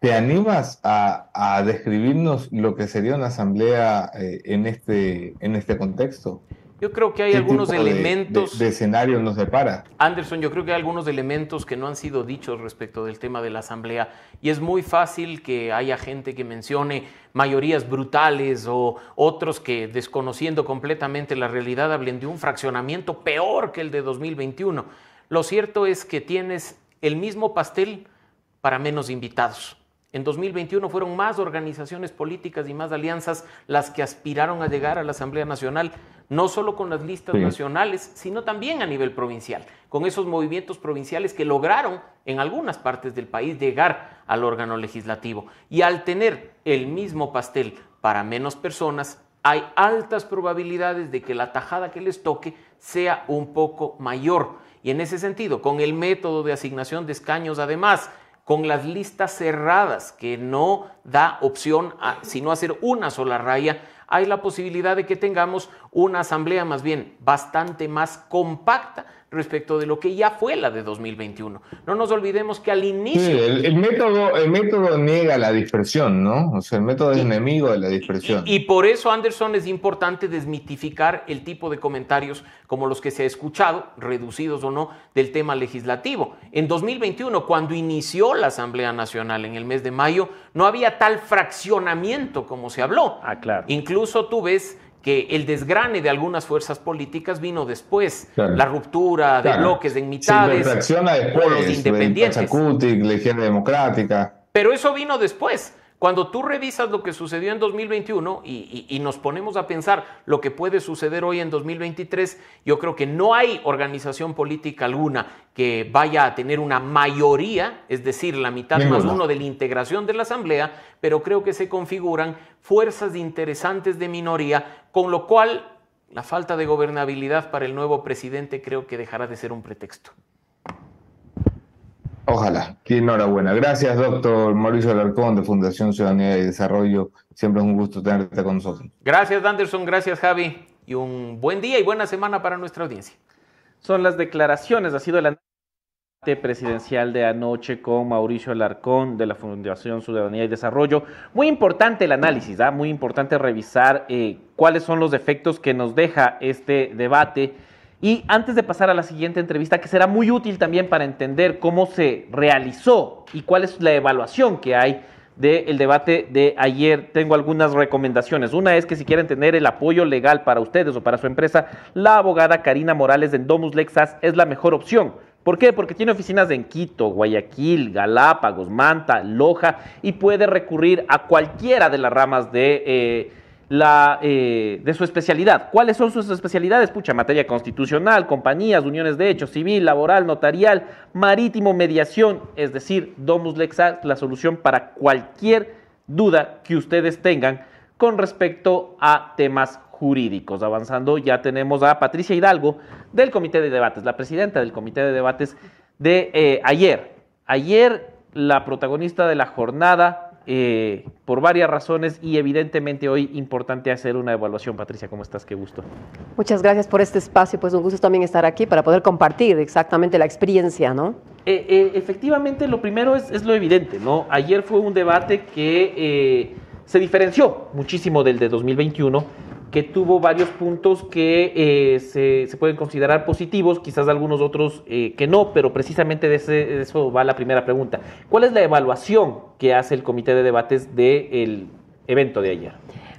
¿Te animas a, a, describirnos lo que sería una asamblea eh, en, este, en este contexto? Yo creo que hay algunos elementos. De, de, escenario nos separa. Anderson, yo creo que hay algunos elementos que no han sido dichos respecto del tema de la asamblea. Y es muy fácil que haya gente que mencione mayorías brutales o otros que, desconociendo completamente la realidad, hablen de un fraccionamiento peor que el de 2021. Lo cierto es que tienes el mismo pastel para menos invitados. En 2021 fueron más organizaciones políticas y más alianzas las que aspiraron a llegar a la Asamblea Nacional, no solo con las listas sí. nacionales, sino también a nivel provincial, con esos movimientos provinciales que lograron en algunas partes del país llegar al órgano legislativo. Y al tener el mismo pastel para menos personas, hay altas probabilidades de que la tajada que les toque sea un poco mayor. Y en ese sentido, con el método de asignación de escaños, además, con las listas cerradas, que no da opción a sino hacer una sola raya, hay la posibilidad de que tengamos una asamblea más bien bastante más compacta respecto de lo que ya fue la de 2021. No nos olvidemos que al inicio... Sí, el, el, método, el método niega la dispersión, ¿no? O sea, el método es enemigo de la dispersión. Y, y, por eso, Anderson, es importante desmitificar el tipo de comentarios como los que se ha escuchado, reducidos o no, del tema legislativo. En 2021, cuando inició la Asamblea Nacional en el mes de mayo, no había tal fraccionamiento como se habló. Ah, claro. Incluso tú ves que el desgrane de algunas fuerzas políticas vino después, claro. la ruptura de bloques en mitades, sí, después, o los independientes. Pachacutic, Legión Democrática. Pero eso vino después. Cuando tú revisas lo que sucedió en 2021 y, y, y, nos ponemos a pensar lo que puede suceder hoy en 2023, yo creo que no hay organización política alguna que vaya a tener una mayoría, es decir, la mitad más uno de la integración de la Asamblea, pero creo que se configuran fuerzas interesantes de minoría, con lo cual la falta de gobernabilidad para el nuevo presidente creo que dejará de ser un pretexto. Ojalá. Qué enhorabuena. Gracias, doctor Mauricio Alarcón, de Fundación Ciudadanía y Desarrollo. Siempre es un gusto tenerte con nosotros. Gracias, Anderson. Gracias, Javi. Y un buen día y buena semana para nuestra audiencia. Son las declaraciones, ha sido el presidencial de anoche con Mauricio Alarcón de la Fundación Ciudadanía y Desarrollo. Muy importante el análisis, ¿ah? muy importante revisar eh, cuáles son los efectos que nos deja este debate. Y antes de pasar a la siguiente entrevista, que será muy útil también para entender cómo se realizó y cuál es la evaluación que hay del debate de ayer, tengo algunas recomendaciones. Una es que si quieren tener el apoyo legal para ustedes o para su empresa, la abogada Karina Morales de Domus Lexas es la mejor opción ¿Por qué? Porque tiene oficinas en Quito, Guayaquil, Galápagos, Manta, Loja y puede recurrir a cualquiera de las ramas de, eh, la, eh, de su especialidad. ¿Cuáles son sus especialidades? Pucha, materia constitucional, compañías, uniones de hecho, civil, laboral, notarial, marítimo, mediación, es decir, Domus Lexa, la solución para cualquier duda que ustedes tengan con respecto a temas jurídicos. Avanzando, ya tenemos a Patricia Hidalgo del Comité de Debates, la presidenta del Comité de Debates de eh, ayer. Ayer, la protagonista de la jornada, eh, por varias razones y evidentemente hoy importante hacer una evaluación. Patricia, ¿cómo estás? Qué gusto. Muchas gracias por este espacio, pues un gusto también estar aquí para poder compartir exactamente la experiencia, ¿no? Eh, efectivamente, lo primero es, es, lo evidente, ¿no? Ayer fue un debate que se diferenció muchísimo del de 2021 que tuvo varios puntos que eh, se, pueden considerar positivos, quizás algunos otros eh, que no, pero precisamente de, eso va la primera pregunta. ¿Cuál es la evaluación que hace el comité de debates del evento de ayer?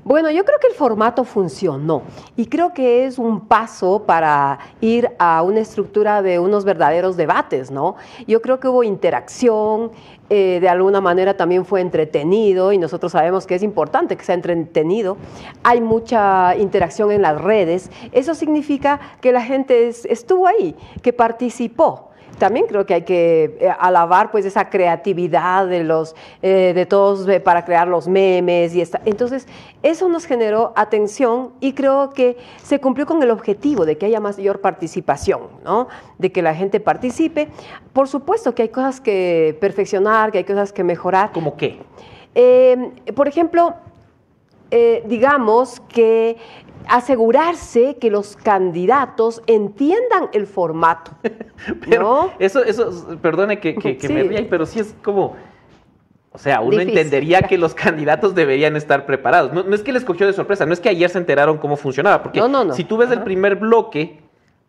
Bueno, yo creo que el formato funcionó y creo que es un paso para ir a una estructura de unos verdaderos debates, ¿no? Yo creo que hubo interacción, eh, de alguna manera también fue entretenido y nosotros sabemos que es importante que sea entretenido. Hay mucha interacción en las redes. Eso significa que la gente estuvo ahí, que participó también creo que hay que eh, alabar pues esa creatividad de los eh, de todos eh, para crear los memes y esta. entonces eso nos generó atención y creo que se cumplió con el objetivo de que haya mayor participación, ¿no? De que la gente participe. Por supuesto que hay cosas que perfeccionar, que hay cosas que mejorar. ¿Cómo qué? por ejemplo, digamos que asegurarse que los candidatos entiendan el formato. pero eso, eso, perdone que, me ría, pero sí es como, o sea, uno entendería que los candidatos deberían estar preparados. No, es que les cogió de sorpresa, no es que ayer se enteraron cómo funcionaba, porque si tú ves el primer bloque,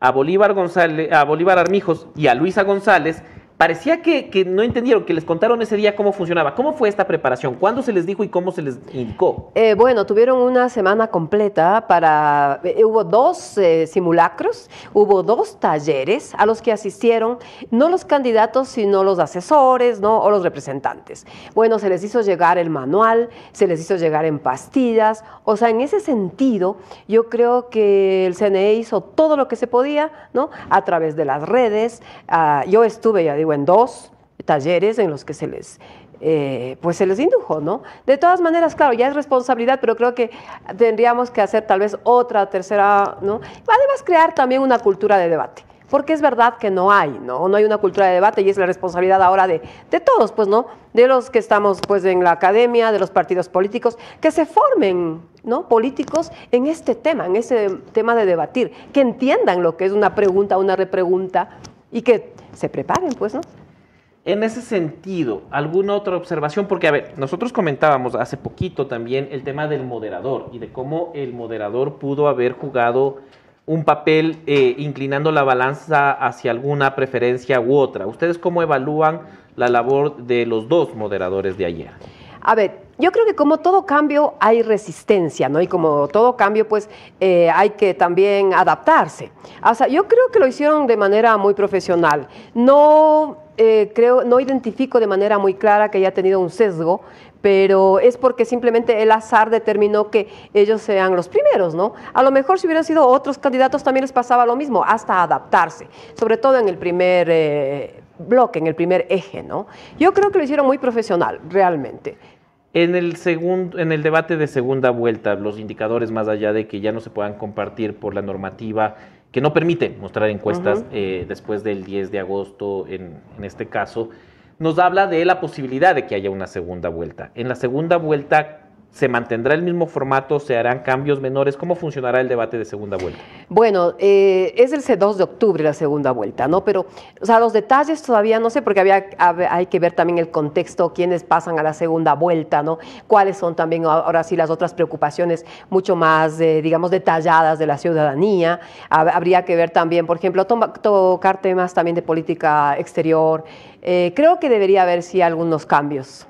a Bolívar González, a Bolívar Armijos y a Luisa González, parecía que, no entendieron, que les contaron ese día cómo funcionaba. ¿Cómo fue esta preparación? ¿Cuándo se les dijo y cómo se les indicó? Eh, bueno, tuvieron una semana completa para... Eh, hubo dos eh, simulacros, hubo dos talleres a los que asistieron no los candidatos, sino los asesores ¿no? o los representantes. Bueno, se les hizo llegar el manual, se les hizo llegar en pastillas. O sea, en ese sentido, yo creo que el CNE hizo todo lo que se podía, ¿no? A través de las redes. Ah, yo estuve, ya digo, en dos talleres en los que se les, eh, pues se les indujo, ¿no? De todas maneras, claro, ya es responsabilidad, pero creo que tendríamos que hacer tal vez otra, tercera, ¿no? Además, crear también una cultura de debate porque es verdad que no hay, ¿no? No hay una cultura de debate y es la responsabilidad ahora de, de, todos, pues, ¿no? De los que estamos, pues, en la academia, de los partidos políticos, que se formen, ¿no? Políticos en este tema, en ese tema de debatir, que entiendan lo que es una pregunta, una repregunta y que se preparen, pues, ¿no? En ese sentido, ¿alguna otra observación? Porque, a ver, nosotros comentábamos hace poquito también el tema del moderador y de cómo el moderador pudo haber jugado un papel eh, inclinando la balanza hacia alguna preferencia u otra. ¿Ustedes cómo evalúan la labor de los dos moderadores de ayer? A ver, yo creo que como todo cambio hay resistencia, ¿no? Y como todo cambio, pues eh, hay que también adaptarse. O sea, yo creo que lo hicieron de manera muy profesional. No eh, creo, no identifico de manera muy clara que haya tenido un sesgo, pero es porque simplemente el azar determinó que ellos sean los primeros, ¿no? A lo mejor si hubieran sido otros candidatos también les pasaba lo mismo, hasta adaptarse, sobre todo en el primer eh, bloque, en el primer eje, ¿no? Yo creo que lo hicieron muy profesional, realmente. En el, segundo, en el debate de segunda vuelta, los indicadores, más allá de que ya no se puedan compartir por la normativa que no permite mostrar encuestas eh, después del 10 de agosto, en, en, este caso, nos habla de la posibilidad de que haya una segunda vuelta. En la segunda vuelta, ¿Se mantendrá el mismo formato? ¿Se harán cambios menores? ¿Cómo funcionará el debate de segunda vuelta? Bueno, eh, es el 2 de octubre la segunda vuelta, ¿no? Pero, o sea, los detalles todavía no sé, porque había, hab- hay que ver también el contexto, quiénes pasan a la segunda vuelta, ¿no? Cuáles son también ahora sí las otras preocupaciones mucho más, eh, digamos, detalladas de la ciudadanía. Hab- habría que ver también, por ejemplo, tocar temas también de política exterior. Eh, creo que debería haber sí algunos cambios.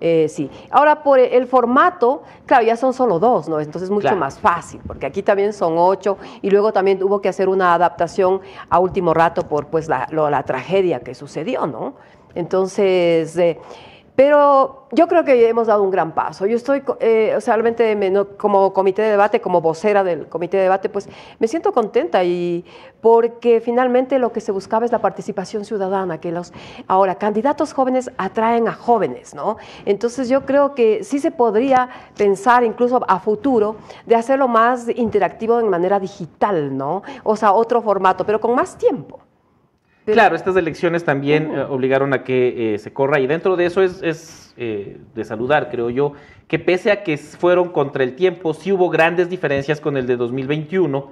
Eh, sí. Ahora, por el formato, claro, ya son solo dos, ¿no? Entonces es mucho Claro. más fácil, porque aquí también son ocho y luego también hubo que hacer una adaptación a último rato por pues la, lo- la tragedia que sucedió, ¿no? Entonces, eh, pero yo creo que hemos dado un gran paso. Yo estoy, eh, o sea, realmente me- no- como comité de debate, como vocera del comité de debate, pues me siento contenta y porque finalmente lo que se buscaba es la participación ciudadana, que los ahora candidatos jóvenes atraen a jóvenes, ¿no? Entonces yo creo que sí se podría pensar incluso a futuro de hacerlo más interactivo de manera digital, ¿no? O sea, otro formato, pero con más tiempo. Claro, estas elecciones también eh, obligaron a que eh, se corra y dentro de eso es, es, eh, de saludar, creo yo, que pese a que fueron contra el tiempo, sí hubo grandes diferencias con el de 2021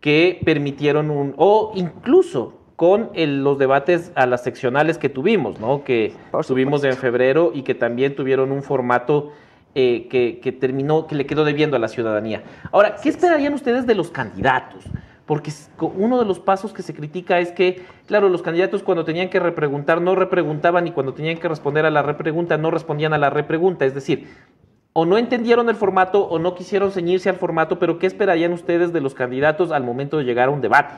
que permitieron un, o incluso con el- los debates a las seccionales que tuvimos, ¿no? Que tuvimos en febrero y que también tuvieron un formato eh, que, que terminó, que le quedó debiendo a la ciudadanía. Ahora, ¿qué esperarían ustedes de los candidatos? Porque uno de los pasos que se critica es que, claro, los candidatos cuando tenían que repreguntar no repreguntaban y cuando tenían que responder a la repregunta no respondían a la repregunta. Es decir, o no entendieron el formato o no quisieron ceñirse al formato, pero ¿qué esperarían ustedes de los candidatos al momento de llegar a un debate?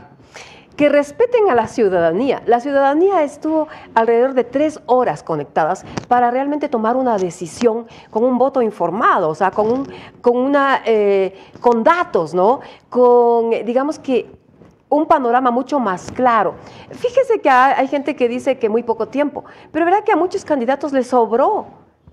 Que respeten a la ciudadanía. La ciudadanía estuvo alrededor de tres horas conectadas para realmente tomar una decisión con un voto informado, o sea, con, un, con, una, eh, con datos, ¿no? Con, digamos que un panorama mucho más claro. Fíjese que hay gente que dice que muy poco tiempo, pero verá que a muchos candidatos les sobró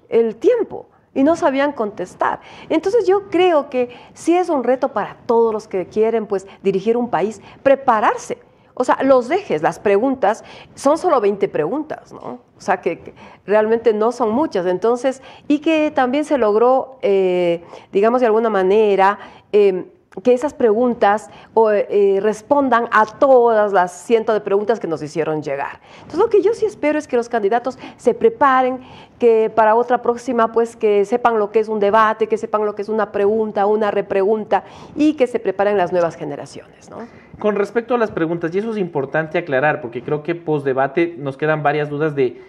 el tiempo y no sabían contestar. Entonces yo creo que sí es un reto para todos los que quieren pues dirigir un país, prepararse. O sea, los dejes, las preguntas, son solo 20 preguntas, ¿no? O sea, que, realmente no son muchas. Entonces, y que también se logró, eh, digamos de alguna manera, eh, que esas preguntas o, eh, respondan a todas las cientos de preguntas que nos hicieron llegar. Entonces, lo que yo sí espero es que los candidatos se preparen, que para otra próxima, pues, que sepan lo que es un debate, que sepan lo que es una pregunta, una repregunta y que se preparen las nuevas generaciones, ¿no? Con respecto a las preguntas, y eso es importante aclarar, porque creo que post debate nos quedan varias dudas de,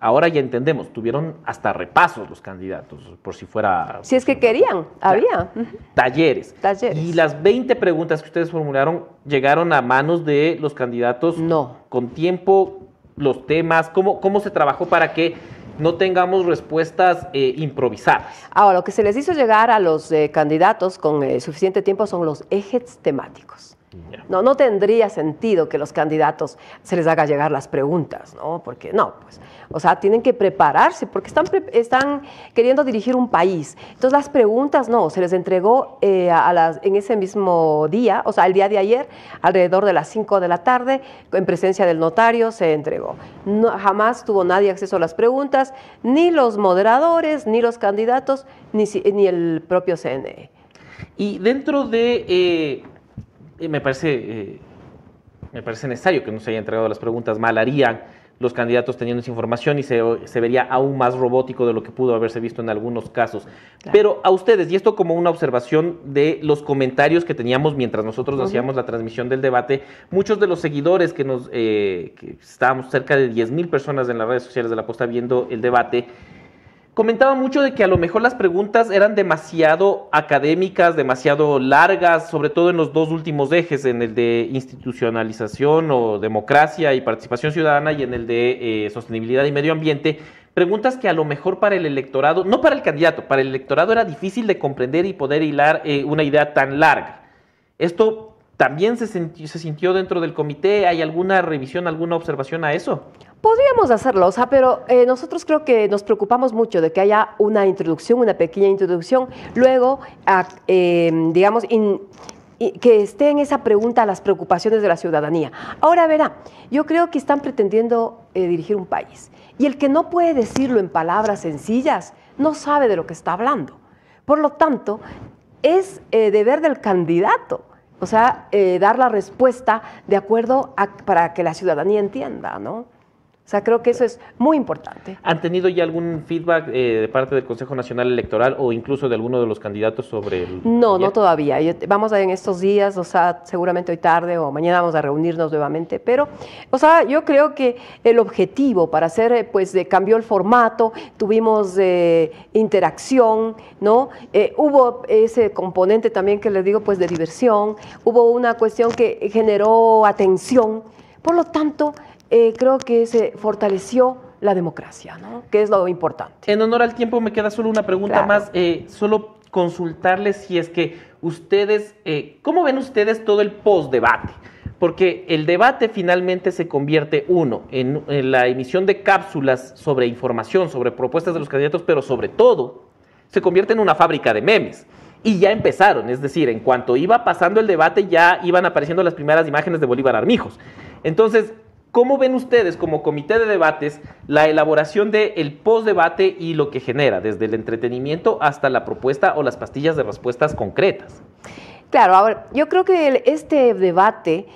ahora ya entendemos, tuvieron hasta repasos los candidatos, por si fuera Si es que querían, había. Talleres. Talleres. Y las 20 preguntas que ustedes formularon llegaron a manos de los candidatos no. con tiempo, los temas, cómo, cómo se trabajó para que no tengamos respuestas eh, improvisadas. Ahora, lo que se les hizo llegar a los eh, candidatos con eh, suficiente tiempo son los ejes temáticos. No, no tendría sentido que los candidatos se les haga llegar las preguntas, ¿no? Porque no, pues, o sea, tienen que prepararse porque están, están queriendo dirigir un país. Entonces las preguntas no, se les entregó eh, a las, en ese mismo día, o sea, el día de ayer, alrededor de las 5 de la tarde, en presencia del notario, se entregó. No, jamás tuvo nadie acceso a las preguntas, ni los moderadores, ni los candidatos, ni, ni el propio CNE. Y dentro de, eh, me parece, eh, me parece necesario que no se hayan entregado las preguntas, mal harían los candidatos teniendo esa información y se, se vería aún más robótico de lo que pudo haberse visto en algunos casos. Pero a ustedes, y esto como una observación de los comentarios que teníamos mientras nosotros hacíamos la transmisión del debate, muchos de los seguidores que nos, eh, que estábamos cerca de 10 mil personas en las redes sociales de la posta viendo el debate, comentaba mucho de que a lo mejor las preguntas eran demasiado académicas, demasiado largas, sobre todo en los dos últimos ejes, en el de institucionalización o democracia y participación ciudadana y en el de eh, sostenibilidad y medio ambiente. Preguntas que a lo mejor para el electorado, no para el candidato, para el electorado era difícil de comprender y poder hilar eh, una idea tan larga. Esto también se se sintió dentro del comité. ¿Hay alguna revisión, alguna observación a eso? Podríamos hacerlo, o sea, pero eh, nosotros creo que nos preocupamos mucho de que haya una introducción, una pequeña introducción, luego, eh, digamos, que esté en esa pregunta las preocupaciones de la ciudadanía. Ahora verá, yo creo que están pretendiendo eh, dirigir un país y el que no puede decirlo en palabras sencillas no sabe de lo que está hablando. Por lo tanto, es eh, deber del candidato, o sea, dar la respuesta de acuerdo a, para que la ciudadanía entienda, ¿no? O sea, creo que eso es muy importante. ¿Han tenido ya algún feedback eh, de parte del Consejo Nacional Electoral o incluso de alguno de los candidatos sobre el... No, no todavía. Vamos a en estos días, o sea, seguramente hoy tarde o mañana vamos a reunirnos nuevamente, pero, o sea, yo creo que el objetivo para hacer, eh, pues, de, cambió el formato, tuvimos eh, interacción, ¿no? Eh, hubo ese componente también que les digo, pues, de diversión, hubo una cuestión que generó atención, por lo tanto, eh, creo que se fortaleció la democracia, ¿no? Que es lo importante. En honor al tiempo me queda solo una pregunta Claro. más, eh, solo consultarles si es que ustedes, eh, ¿cómo ven ustedes todo el post-debate? Porque el debate finalmente se convierte, uno, en, en la emisión de cápsulas sobre información, sobre propuestas de los candidatos, pero sobre todo se convierte en una fábrica de memes. Y ya empezaron, es decir, en cuanto iba pasando el debate ya iban apareciendo las primeras imágenes de Bolívar Armijos. Entonces, ¿cómo ven ustedes como comité de debates la elaboración del post-debate y lo que genera, desde el entretenimiento hasta la propuesta o las pastillas de respuestas concretas? Claro, ahora, yo creo que el- este debate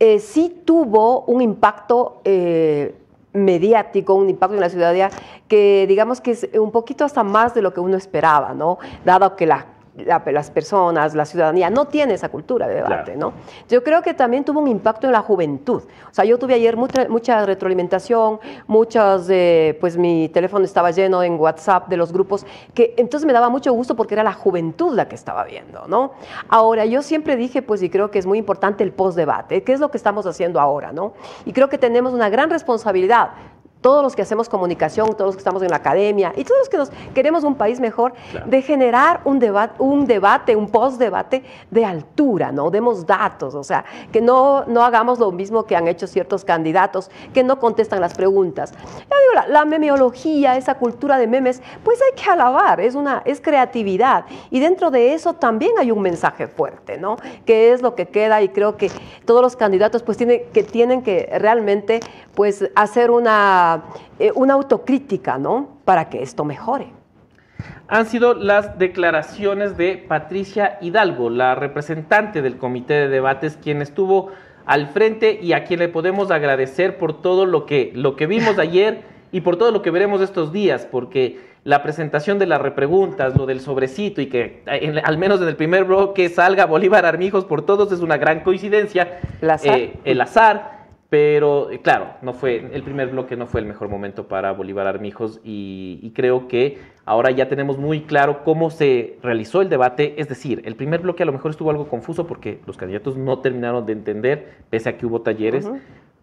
eh, sí tuvo un impacto eh, mediático, un impacto en la ciudadanía que digamos que es un poquito hasta más de lo que uno esperaba, ¿no? Dado que la- la- las personas, la ciudadanía no tiene esa cultura de debate, ¿no? Yo creo que también tuvo un impacto en la juventud. O sea, yo tuve ayer mucha, mucha retroalimentación, muchas, eh, pues mi teléfono estaba lleno en WhatsApp de los grupos, que entonces me daba mucho gusto porque era la juventud la que estaba viendo, ¿no? Ahora, yo siempre dije, pues, y creo que es muy importante el postdebate, ¿qué es lo que estamos haciendo ahora, ¿no? Y creo que tenemos una gran responsabilidad todos los que hacemos comunicación, todos los que estamos en la academia y todos los que nos queremos un país mejor, de generar un debate, un debate, un post-debate de altura, ¿no? Demos datos, o sea, que no, no hagamos lo mismo que han hecho ciertos candidatos, que no contestan las preguntas. Ya digo, la, la memeología, esa cultura de memes, pues hay que alabar, es, una, es creatividad. Y dentro de eso también hay un mensaje fuerte, ¿no? Que es lo que queda y creo que todos los candidatos pues tienen que, tienen que realmente pues hacer una, eh, una autocrítica, ¿no? Para que esto mejore. han sido las declaraciones de Patricia Hidalgo, la representante del comité de debates, quien estuvo al frente y a quien le podemos agradecer por todo lo que, lo que vimos ayer y por todo lo que veremos estos días, porque la presentación de las repreguntas, lo del sobrecito y que en- al menos en el primer bloque salga Bolívar Armijos por todos es una gran coincidencia. El azar. Eh, el azar, pero eh, claro, no fue, el primer bloque no fue el mejor momento para Bolívar Armijos y, y creo que ahora ya tenemos muy claro cómo se realizó el debate, es decir, el primer bloque a lo mejor estuvo algo confuso porque los candidatos no terminaron de entender, pese a que hubo talleres.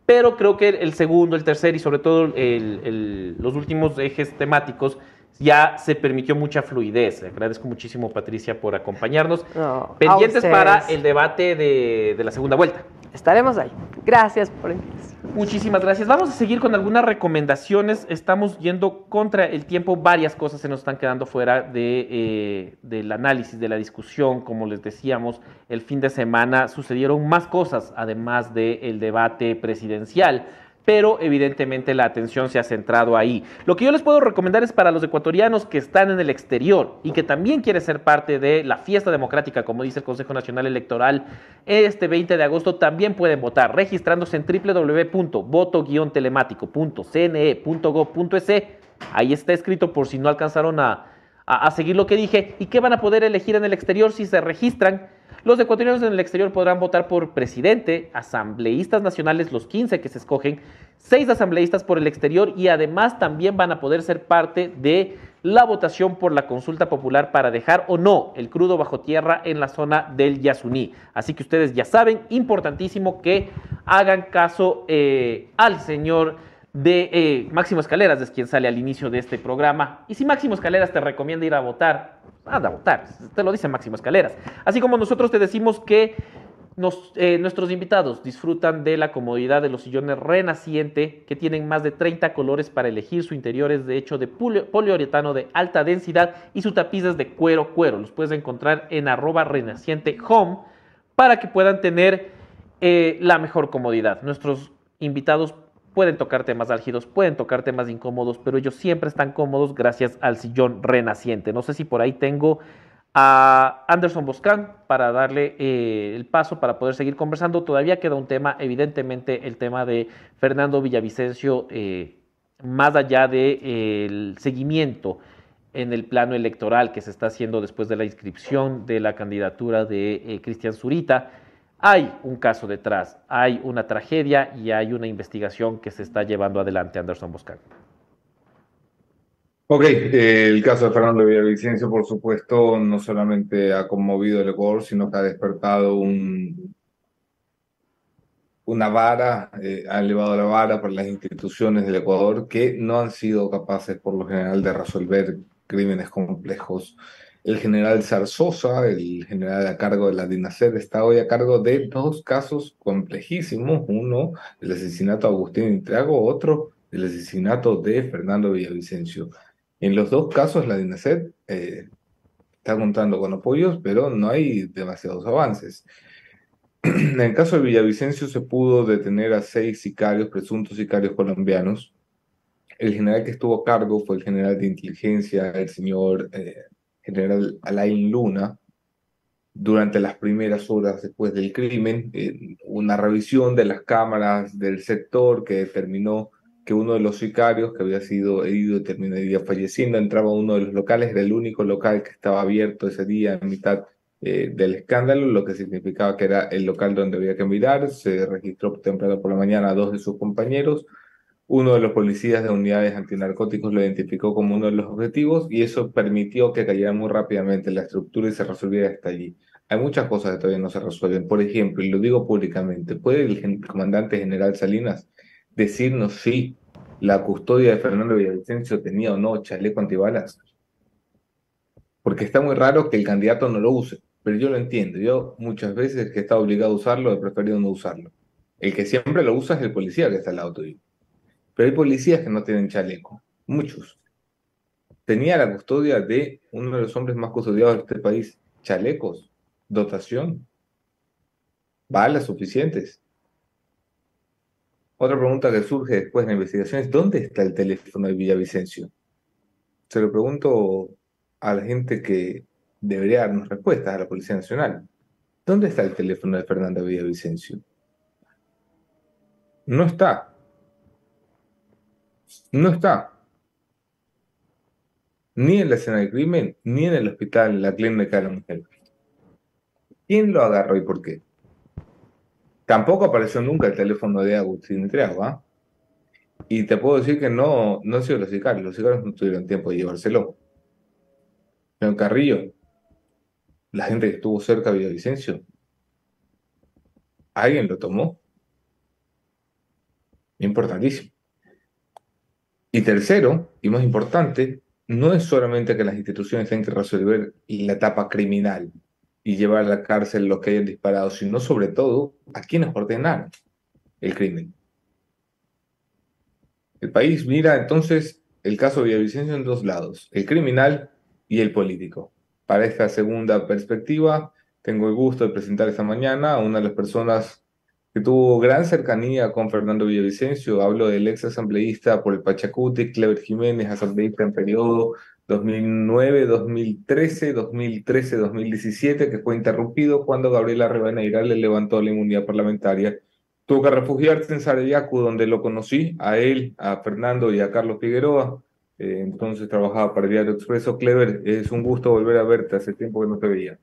Pero creo que el segundo, el tercer y sobre todo el- el- los últimos ejes temáticos ya se permitió mucha fluidez. Le agradezco muchísimo, Patricia, por acompañarnos. No, Pendientes para el debate de, de la segunda vuelta. Estaremos ahí. Gracias por la invitación. Muchísimas gracias. Vamos a seguir con algunas recomendaciones. Estamos yendo contra el tiempo. Varias cosas se nos están quedando fuera de, eh, del análisis, de la discusión. Como les decíamos, el fin de semana sucedieron más cosas, además del debate presidencial. Pero evidentemente la atención se ha centrado ahí. Lo que yo les puedo recomendar es para los ecuatorianos que están en el exterior y que también quieren ser parte de la fiesta democrática, como dice el Consejo Nacional Electoral, este 20 de agosto también pueden votar registrándose en www.voto-telemático.cne.gov.es. Ahí está escrito por si no alcanzaron a, a, a seguir lo que dije. ¿Y qué van a poder elegir en el exterior si se registran? Los ecuatorianos en el exterior podrán votar por presidente, asambleístas nacionales, los 15 que se escogen, seis asambleístas por el exterior y además también van a poder ser parte de la votación por la consulta popular para dejar o no el crudo bajo tierra en la zona del Yasuní. Así que ustedes ya saben, importantísimo que hagan caso eh, al señor de eh, Máximo Escaleras, es quien sale al inicio de este programa. Y si Máximo Escaleras te recomienda ir a votar, anda a votar, te lo dice Máximo Escaleras. Así como nosotros te decimos que nos, eh, nuestros invitados disfrutan de la comodidad de los sillones Renaciente, que tienen más de 30 colores para elegir. Su interior es de hecho de poliuretano de alta densidad y su tapiz es de cuero cuero. Los puedes encontrar en arroba renaciente home para que puedan tener eh, la mejor comodidad. Nuestros invitados pueden tocar temas álgidos, pueden tocar temas incómodos, pero ellos siempre están cómodos gracias al sillón renaciente. No sé si por ahí tengo a Anderson Boscan para darle eh, el paso para poder seguir conversando. Todavía queda un tema, evidentemente el tema de Fernando Villavicencio, eh, más allá del de, seguimiento en el plano electoral que se está haciendo después de la inscripción de la candidatura de eh, Cristian Zurita. Hay un caso detrás, hay una tragedia y hay una investigación que se está llevando adelante Anderson Boscan. Ok, el caso de Fernando Villavicencio, por supuesto, no solamente ha conmovido el Ecuador, sino que ha despertado un, una vara, eh, ha elevado la vara por las instituciones del Ecuador que no han sido capaces, por lo general, de resolver crímenes complejos. El general Zarzosa, el general a cargo de la DINASER, está hoy a cargo de dos casos complejísimos. Uno, el asesinato de Agustín Intriago, otro, el asesinato de Fernando Villavicencio. En los dos casos, la DINASET eh, está contando con apoyos, pero no hay demasiados avances. En el caso de Villavicencio se pudo detener a seis sicarios, presuntos sicarios colombianos. El general que estuvo a cargo fue el general de inteligencia, el señor eh, general Alain Luna. Durante las primeras horas después del crimen, eh, una revisión de las cámaras del sector que determinó que uno de los sicarios que había sido herido terminaría falleciendo entraba a uno de los locales, era el único local que estaba abierto ese día en mitad eh, del escándalo, lo que significaba que era el local donde había que mirar. Se registró temprano por la mañana a dos de sus compañeros. Uno de los policías de unidades antinarcóticos lo identificó como uno de los objetivos y eso permitió que cayera muy rápidamente la estructura y se resolviera hasta allí. Hay muchas cosas que todavía no se resuelven. Por ejemplo, y lo digo públicamente, ¿puede el comandante general Salinas decirnos si la custodia de Fernando Villavicencio tenía o no chaleco antibalas. Porque está muy raro que el candidato no lo use, pero yo lo entiendo. Yo muchas veces que estado obligado a usarlo, he preferido no usarlo. El que siempre lo usa es el policía que está al lado tuyo. Pero hay policías que no tienen chaleco, muchos. Tenía la custodia de uno de los hombres más custodiados de este país, chalecos, dotación, balas suficientes. Otra pregunta que surge después de la investigación es, ¿dónde está el teléfono de Villavicencio? Se lo pregunto a la gente que debería darnos respuestas, a la Policía Nacional. ¿Dónde está el teléfono de Fernanda Villavicencio? No está. No está. Ni en la escena del crimen, ni en el hospital, en la clínica de la mujer. ¿Quién lo agarró y por qué? Tampoco apareció nunca el teléfono de Agustín Triago, ¿ah? Y te puedo decir que no, no han sido los sicarios, los sicarios no tuvieron tiempo de llevárselo. Pero Carrillo, la gente que estuvo cerca de Villavicencio, ¿alguien lo tomó? Importantísimo. Y tercero, y más importante, no es solamente que las instituciones tengan que resolver la etapa criminal, y llevar a la cárcel los que hayan disparado, sino sobre todo a quienes ordenaron el crimen. El país mira entonces el caso de Villavicencio en dos lados, el criminal y el político. Para esta segunda perspectiva, tengo el gusto de presentar esta mañana a una de las personas que tuvo gran cercanía con Fernando Villavicencio. Hablo del ex asambleísta por el Pachacuti, Clever Jiménez, asambleísta en periodo 2009, 2013, 2013, 2017, que fue interrumpido cuando Gabriela Rivadeneira le levantó la inmunidad parlamentaria. Tuvo que refugiarse en Sarayacu, donde lo conocí, a él, a Fernando y a Carlos Figueroa. Eh, entonces trabajaba para Diario Expreso. Clever, es un gusto volver a verte, hace tiempo que no te veía.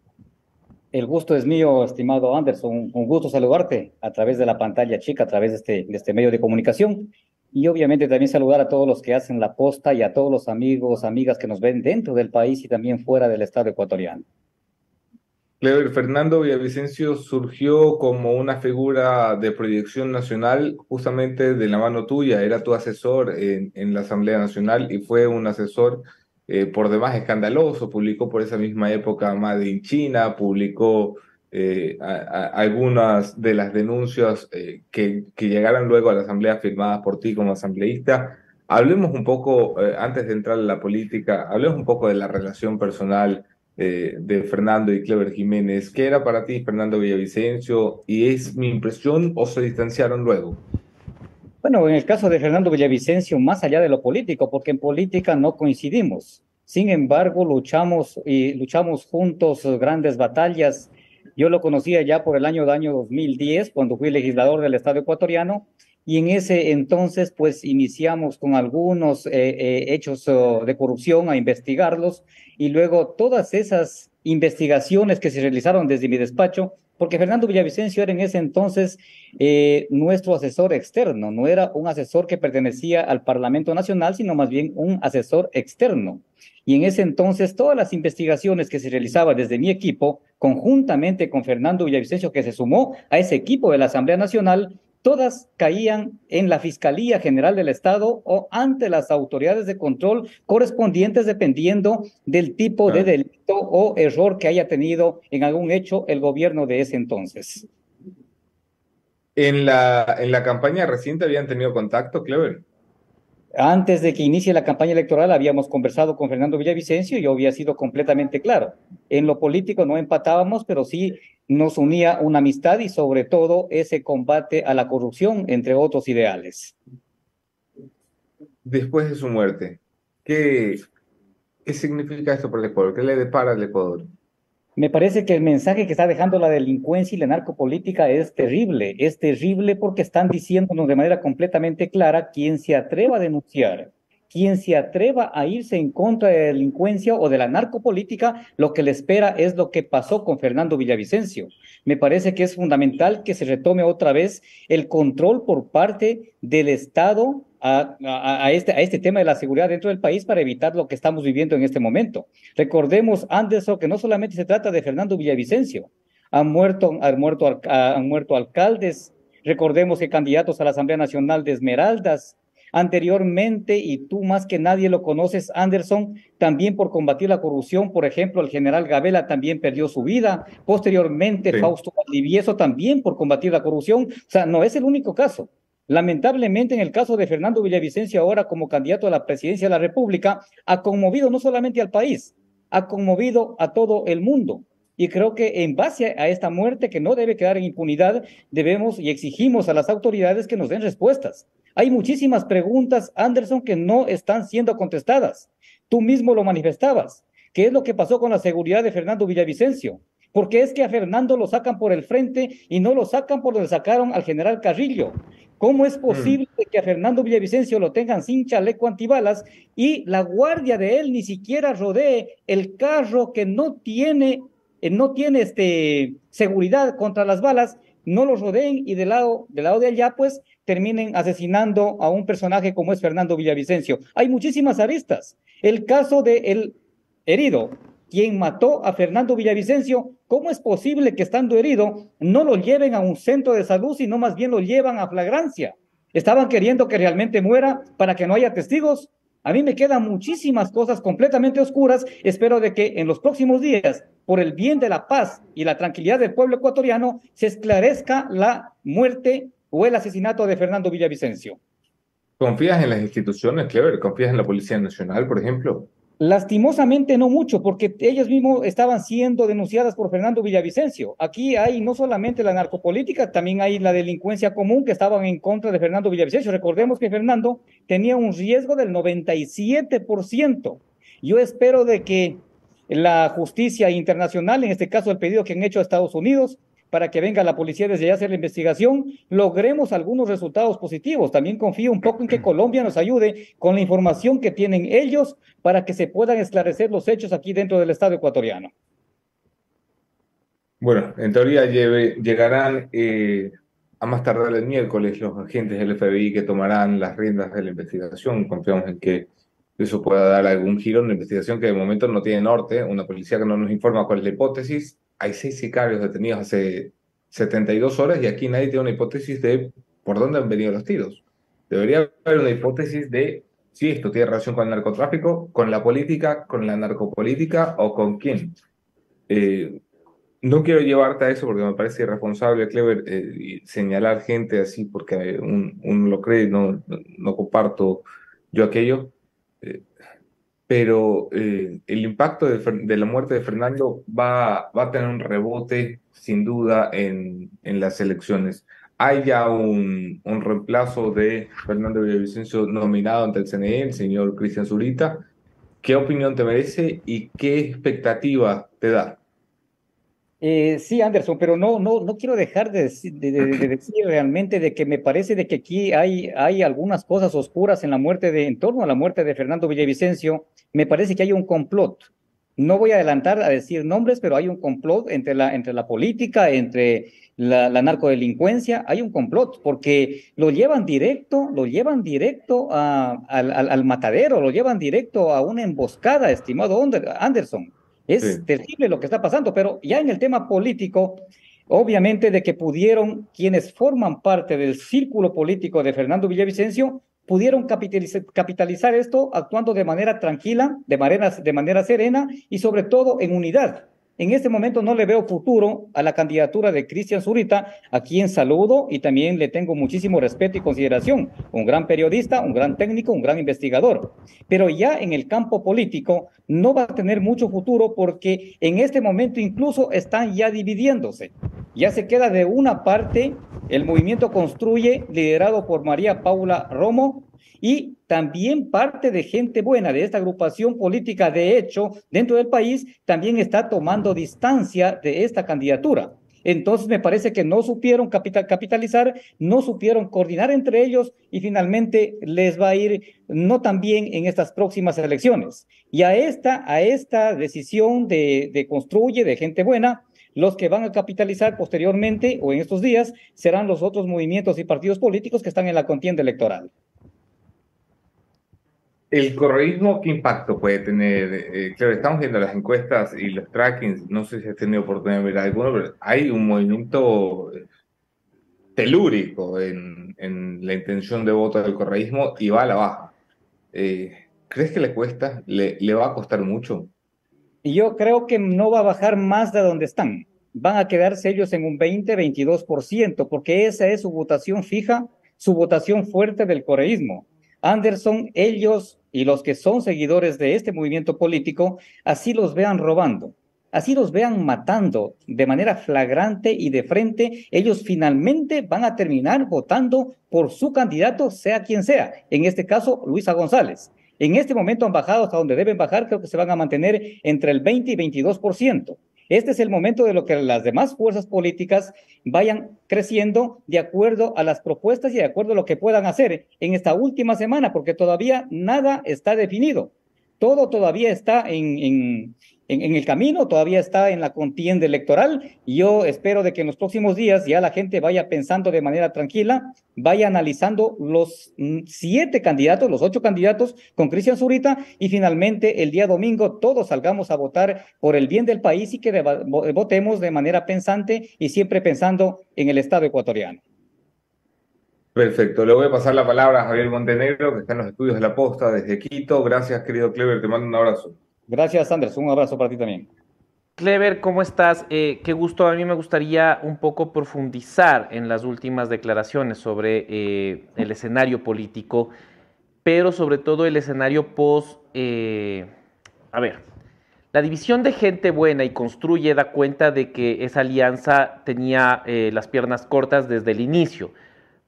El gusto es mío, estimado Anderson. Un gusto saludarte a través de la pantalla chica, a través de este, de este medio de comunicación y obviamente también saludar a todos los que hacen la posta y a todos los amigos, amigas que nos ven dentro del país y también fuera del estado ecuatoriano. Clever Fernando Villavicencio surgió como una figura de proyección nacional justamente de la mano tuya, era tu asesor en, en la Asamblea Nacional y fue un asesor eh, por demás escandaloso, publicó por esa misma época Made in China, publicó eh, algunas de las denuncias eh, que, que, llegaran luego a la Asamblea firmadas por ti como asambleísta. Hablemos un poco, antes de entrar en la política, hablemos un poco de la relación personal de Fernando y Clever Jiménez. ¿Qué era para ti Fernando Villavicencio? ¿Y es mi impresión o se distanciaron luego? Bueno, en el caso de Fernando Villavicencio, más allá de lo político, porque en política no coincidimos. Sin embargo, luchamos y luchamos juntos grandes batallas. Yo lo conocía ya por el año, año 2010, cuando fui legislador del Estado ecuatoriano, y en ese entonces, pues iniciamos con algunos eh, eh, hechos oh, de corrupción a investigarlos, y luego todas esas investigaciones que se realizaron desde mi despacho, porque Fernando Villavicencio era en ese entonces eh, nuestro asesor externo, no era un asesor que pertenecía al Parlamento Nacional, sino más bien un asesor externo. Y en ese entonces todas las investigaciones que se realizaban desde mi equipo, conjuntamente con Fernando Villavicencio, que se sumó a ese equipo de la Asamblea Nacional, todas caían en la Fiscalía General del Estado o ante las autoridades de control correspondientes dependiendo del tipo de delito o error que haya tenido en algún hecho el gobierno de ese entonces. En la, en la campaña reciente habían tenido contacto, Clever. Antes de que inicie la campaña electoral habíamos conversado con Fernando Villavicencio y yo había sido completamente claro. En lo político no empatábamos, pero sí nos unía una amistad y sobre todo ese combate a la corrupción, entre otros ideales. Después de su muerte, ¿qué, qué significa esto para el Ecuador? ¿Qué le depara al Ecuador? Me parece que el mensaje que está dejando la delincuencia y la narcopolítica es terrible. Es terrible porque están diciéndonos de manera completamente clara quien se atreva a denunciar, quien se atreva a irse en contra de la delincuencia o de la narcopolítica, lo que le espera es lo que pasó con Fernando Villavicencio. Me parece que es fundamental que se retome otra vez el control por parte del Estado a, este, a este tema de la seguridad dentro del país para evitar lo que estamos viviendo en este momento. Recordemos, Anderson, que no solamente se trata de Fernando Villavicencio, han muerto, han muerto, han muerto alcaldes, recordemos que candidatos a la Asamblea Nacional de Esmeraldas, anteriormente, y tú más que nadie lo conoces, Anderson, también por combatir la corrupción, por ejemplo, el general Gabela también perdió su vida, posteriormente Fausto Valdivieso también por combatir la corrupción, o sea, no es el único caso. Lamentablemente, en el caso de Fernando Villavicencio, ahora como candidato a la presidencia de la República, ha conmovido no solamente al país, ha conmovido a todo el mundo. Y creo que en base a esta muerte que no debe quedar en impunidad, debemos y exigimos a las autoridades que nos den respuestas. Hay muchísimas preguntas, Anderson, que no están siendo contestadas. Tú mismo lo manifestabas. ¿Qué es lo que pasó con la seguridad de Fernando Villavicencio? Porque es que a Fernando lo sacan por el frente y no lo sacan por donde sacaron al general Carrillo. ¿Cómo es posible mm. que a Fernando Villavicencio lo tengan sin chaleco antibalas y la guardia de él ni siquiera rodee el carro que no tiene, eh, no tiene este, seguridad contra las balas, no lo rodeen y del lado, del lado de allá pues terminen asesinando a un personaje como es Fernando Villavicencio? Hay muchísimas aristas. El caso del el herido, quien mató a Fernando Villavicencio, ¿cómo es posible que estando herido no lo lleven a un centro de salud, sino más bien lo llevan a flagrancia? ¿Estaban queriendo que realmente muera para que no haya testigos? A mí me quedan muchísimas cosas completamente oscuras. Espero de que en los próximos días, por el bien de la paz y la tranquilidad del pueblo ecuatoriano, se esclarezca la muerte o el asesinato de Fernando Villavicencio. ¿Confías en las instituciones, Clever? ¿Confías en la Policía Nacional, por ejemplo? Lastimosamente no mucho, porque ellas mismos estaban siendo denunciadas por Fernando Villavicencio. Aquí hay no solamente la narcopolítica, también hay la delincuencia común que estaban en contra de Fernando Villavicencio. Recordemos que Fernando tenía un riesgo del 97%. Yo espero de que la justicia internacional, en este caso el pedido que han hecho a Estados Unidos, para que venga la policía desde allá a hacer la investigación, logremos algunos resultados positivos. También confío un poco en que Colombia nos ayude con la información que tienen ellos para que se puedan esclarecer los hechos aquí dentro del Estado ecuatoriano. Bueno, en teoría llegarán eh, a más tardar el miércoles los agentes del FBI que tomarán las riendas de la investigación. Confiamos en que eso pueda dar algún giro en la investigación que de momento no tiene norte. Una policía que no nos informa cuál es la hipótesis hay seis sicarios detenidos hace 72 horas y aquí nadie tiene una hipótesis de por dónde han venido los tiros. Debería haber una hipótesis de si esto tiene relación con el narcotráfico, con la política, con la narcopolítica o con quién. Eh, no quiero llevarte a eso porque me parece irresponsable, Clever, eh, señalar gente así porque uno lo cree, no, no comparto yo aquello. Pero eh, el impacto de, la muerte de Fernando va, a tener un rebote sin duda en, en las elecciones. hay ya un, un reemplazo de Fernando Villavicencio nominado ante el CNE, el señor Cristian Zurita. ¿Qué opinión te merece y qué expectativa te da? Eh, sí, Anderson, pero no, no, no quiero dejar de, decir- de- de- de decir realmente de que me parece de que aquí hay, hay algunas cosas oscuras en la muerte de, en torno a la muerte de Fernando Villavicencio. Me parece que hay un complot. No voy a adelantar a decir nombres, pero hay un complot entre la, entre la política, entre la, narcodelincuencia, hay un complot, porque lo llevan directo, lo llevan directo a- al, al- matadero, lo llevan directo a una emboscada, estimado Ander- Anderson. Es Sí. terrible lo que está pasando, pero ya en el tema político, obviamente de que pudieron quienes forman parte del círculo político de Fernando Villavicencio, pudieron capitalizar, capitalizar esto actuando de manera tranquila, de manera, de manera serena y sobre todo en unidad. En este momento no le veo futuro a la candidatura de Cristian Zurita, a quien saludo y también le tengo muchísimo respeto y consideración. Un gran periodista, un gran técnico, un gran investigador. Pero ya en el campo político no va a tener mucho futuro porque en este momento incluso están ya dividiéndose. Ya se queda de una parte el movimiento Construye, liderado por María Paula Romo, y también parte de gente buena de esta agrupación política, de hecho, dentro del país, también está tomando distancia de esta candidatura. Entonces me parece que no supieron capital- capitalizar, no supieron coordinar entre ellos y finalmente les va a ir no tan bien en estas próximas elecciones. Y a esta, a esta decisión de, de construye, de gente buena, los que van a capitalizar posteriormente o en estos días serán los otros movimientos y partidos políticos que están en la contienda electoral. ¿El correísmo qué impacto puede tener? Eh, claro, estamos viendo las encuestas y los trackings, no sé si has tenido oportunidad de ver alguno, pero hay un movimiento eh, telúrico en, en la intención de voto del correísmo y va a la baja. Eh, ¿crees que le cuesta? ¿Le, le va a costar mucho? Yo creo que no va a bajar más de donde están. Van a quedarse ellos en un 20, 22%, porque esa es su votación fija, su votación fuerte del correísmo. Anderson, ellos y los que son seguidores de este movimiento político, así los vean robando, así los vean matando de manera flagrante y de frente, ellos finalmente van a terminar votando por su candidato, sea quien sea, en este caso Luisa González. En este momento han bajado hasta donde deben bajar, creo que se van a mantener entre el 20 y 22%. Este es el momento de lo que las demás fuerzas políticas vayan creciendo de acuerdo a las propuestas y de acuerdo a lo que puedan hacer en esta última semana, porque todavía nada está definido. Todo todavía está en, el camino, todavía está en la contienda electoral. Y yo espero de que en los próximos días ya la gente vaya pensando de manera tranquila, vaya analizando los mm, siete candidatos, los ocho candidatos con Cristian Zurita y finalmente el día domingo todos salgamos a votar por el bien del país y que votemos de manera pensante y siempre pensando en el Estado ecuatoriano. Perfecto, le voy a pasar la palabra a Javier Montenegro, que está en los estudios de la posta desde Quito. Gracias, querido Clever, te mando un abrazo. Gracias, Andrés. Un abrazo para ti también. Clever, ¿cómo estás? Eh, qué gusto. A mí me gustaría un poco profundizar en las últimas declaraciones sobre eh, el escenario político, pero sobre todo el escenario post... eh, a ver, la división de gente buena y construye da cuenta de que esa alianza tenía eh, las piernas cortas desde el inicio.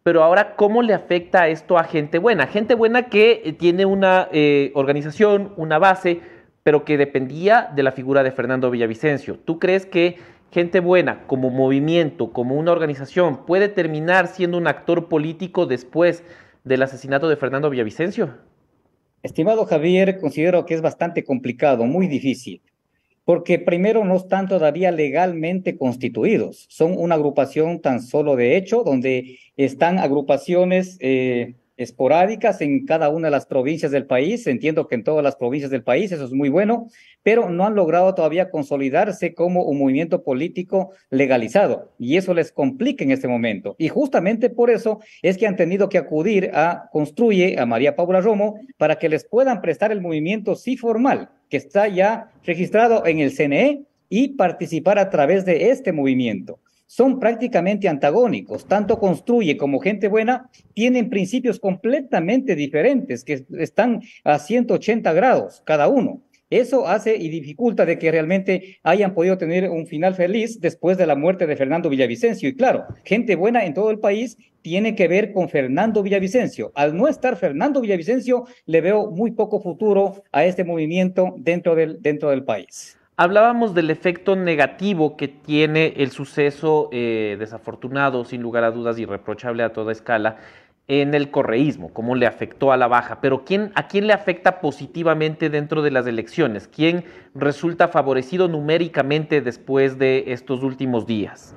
Pero ahora, ¿cómo le afecta esto a gente buena? Gente buena que eh, tiene una eh, organización, una base, pero que dependía de la figura de Fernando Villavicencio. ¿Tú crees que gente buena como movimiento, como una organización, puede terminar siendo un actor político después del asesinato de Fernando Villavicencio? Estimado Javier, considero que es bastante complicado, muy difícil, porque primero no están todavía legalmente constituidos, son una agrupación tan solo de hecho, donde están agrupaciones eh, esporádicas en cada una de las provincias del país, entiendo que en todas las provincias del país, eso es muy bueno, pero no han logrado todavía consolidarse como un movimiento político legalizado y eso les complica en este momento. Y justamente por eso es que han tenido que acudir a Construye, a María Paula Romo, para que les puedan prestar el movimiento sí formal, que está ya registrado en el CNE y participar a través de este movimiento son prácticamente antagónicos. Tanto Construye como Gente Buena tienen principios completamente diferentes que están a 180 grados cada uno. Eso hace y dificulta de que realmente hayan podido tener un final feliz después de la muerte de Fernando Villavicencio. Y claro, gente buena en todo el país tiene que ver con Fernando Villavicencio. Al no estar Fernando Villavicencio, le veo muy poco futuro a este movimiento dentro del, dentro del país. Hablábamos del efecto negativo que tiene el suceso eh, desafortunado, sin lugar a dudas, irreprochable a toda escala, en el correísmo, cómo le afectó a la baja, pero ¿quién, ¿a quién le afecta positivamente dentro de las elecciones? ¿Quién resulta favorecido numéricamente después de estos últimos días?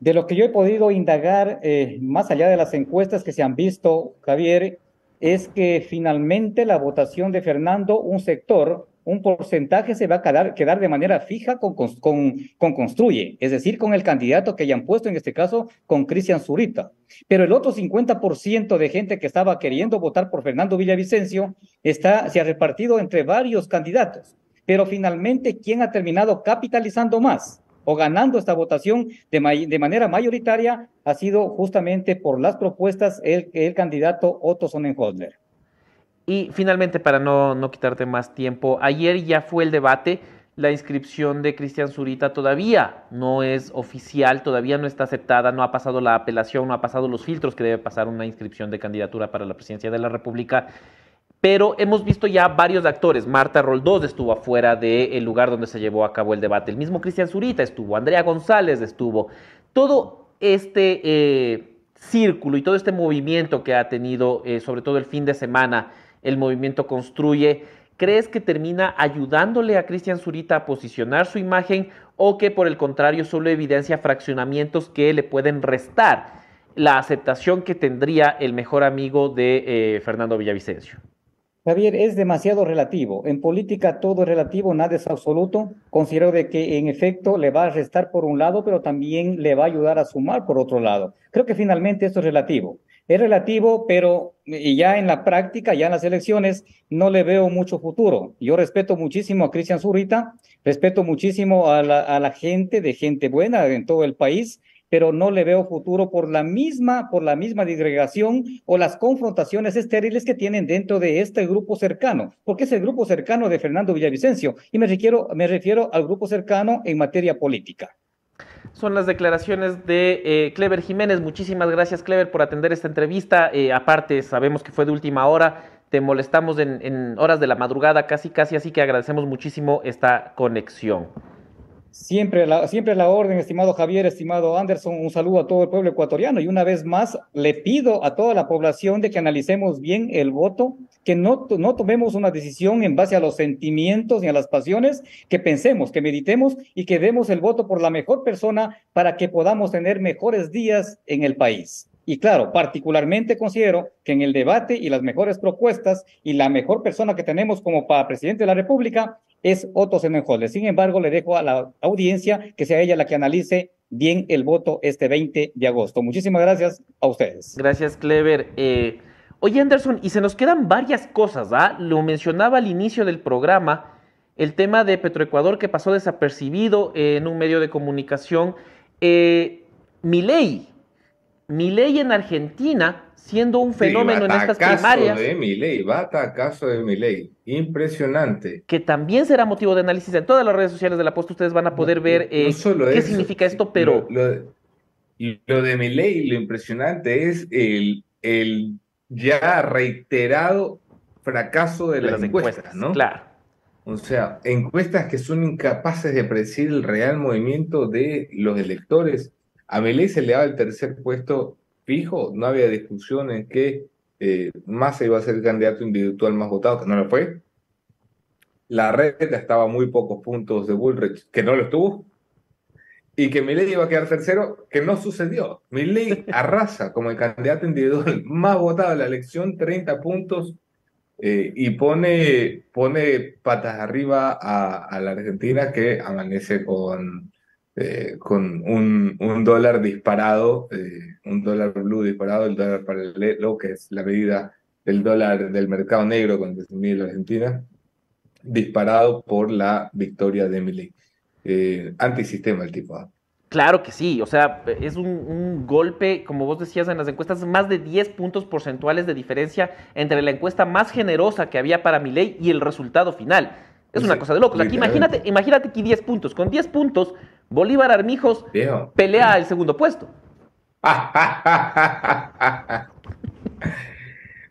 De lo que yo he podido indagar, eh, más allá de las encuestas que se han visto, Javier, es que finalmente la votación de Fernando, un sector, un porcentaje se va a quedar, de manera fija con, con, con, Construye, es decir, con el candidato que hayan puesto, en este caso, con Cristian Zurita. Pero el otro 50% de gente que estaba queriendo votar por Fernando Villavicencio está, se ha repartido entre varios candidatos. Pero finalmente, ¿quién ha terminado capitalizando más? o ganando esta votación de, de, manera mayoritaria ha sido justamente por las propuestas el, el candidato Otto Sonnenholder. Y finalmente, para no, no quitarte más tiempo, ayer ya fue el debate. La inscripción de Cristian Zurita todavía no es oficial, todavía no está aceptada, no ha pasado la apelación, no ha pasado los filtros que debe pasar una inscripción de candidatura para la presidencia de la República. Pero hemos visto ya varios actores. Marta Roldós estuvo afuera del lugar donde se llevó a cabo el debate. El mismo Cristian Zurita estuvo, Andrea González estuvo. Todo este eh, círculo y todo este movimiento que ha tenido, eh, sobre todo el fin de semana, el movimiento construye, ¿crees que termina ayudándole a Cristian Zurita a posicionar su imagen o que por el contrario solo evidencia fraccionamientos que le pueden restar la aceptación que tendría el mejor amigo de eh, Fernando Villavicencio? Javier, es demasiado relativo. En política todo es relativo, nada es absoluto. Considero de que en efecto le va a restar por un lado, pero también le va a ayudar a sumar por otro lado. Creo que finalmente esto es relativo es relativo, pero ya en la práctica, ya en las elecciones, no le veo mucho futuro. Yo respeto muchísimo a Cristian Zurita, respeto muchísimo a la, a la gente de gente buena en todo el país, pero no le veo futuro por la misma, por la misma disgregación o las confrontaciones estériles que tienen dentro de este grupo cercano, porque es el grupo cercano de Fernando Villavicencio, y me refiero, me refiero al grupo cercano en materia política son las declaraciones de eh, Clever Jiménez. Muchísimas gracias, Clever, por atender esta entrevista. Eh, aparte, sabemos que fue de última hora. Te molestamos en, en, horas de la madrugada, casi, casi, así que agradecemos muchísimo esta conexión. Siempre la, siempre la orden, estimado Javier, estimado Anderson, un saludo a todo el pueblo ecuatoriano y una vez más le pido a toda la población de que analicemos bien el voto, que no, no tomemos una decisión en base a los sentimientos ni a las pasiones, que pensemos, que meditemos y que demos el voto por la mejor persona para que podamos tener mejores días en el país. Y claro, particularmente considero que en el debate y las mejores propuestas y la mejor persona que tenemos como para presidente de la República es Otto Sennenholder. Sin embargo, le dejo a la audiencia que sea ella la que analice bien el voto este 20 de agosto. Muchísimas gracias a ustedes. Gracias, Clever. Eh, oye, Anderson, y se nos quedan varias cosas, ¿ah? Lo mencionaba al inicio del programa, el tema de Petroecuador que pasó desapercibido en un medio de comunicación. Eh, Milei, Milei en Argentina siendo un fenómeno en estas primarias. de Milei, batacazo de Milei, impresionante. Que también será motivo de análisis en todas las redes sociales de la post. Ustedes van a poder ver eh, qué significa esto, pero. Lo, lo, de Milei, lo impresionante es el, el ya reiterado fracaso de, las, encuestas, ¿no? Claro. O sea, encuestas que son incapaces de predecir el real movimiento de los electores. A Milei se le daba el tercer puesto fijo, no había discusión en que eh, Massa iba a ser el candidato individual más votado, que no lo fue. La red estaba a muy pocos puntos de Bullrich, que no lo estuvo. Y que Milley iba a quedar tercero, que no sucedió. Milley arrasa como el candidato individual más votado de la elección, 30 puntos, eh, y pone, pone patas arriba a, a la Argentina que amanece con eh, con un, un, dólar disparado, eh, un dólar blue disparado, el dólar paralelo, que es la medida del dólar del mercado negro con que se mide la Argentina, disparado por la victoria de Milei. Eh, antisistema el tipo A. Claro que sí, o sea, es un, un, golpe, como vos decías en las encuestas, más de 10 puntos porcentuales de diferencia entre la encuesta más generosa que había para Milei y el resultado final Es una cosa de locos. Aquí imagínate, imagínate aquí 10 puntos. Con 10 puntos, Bolívar Armijos pelea el segundo puesto.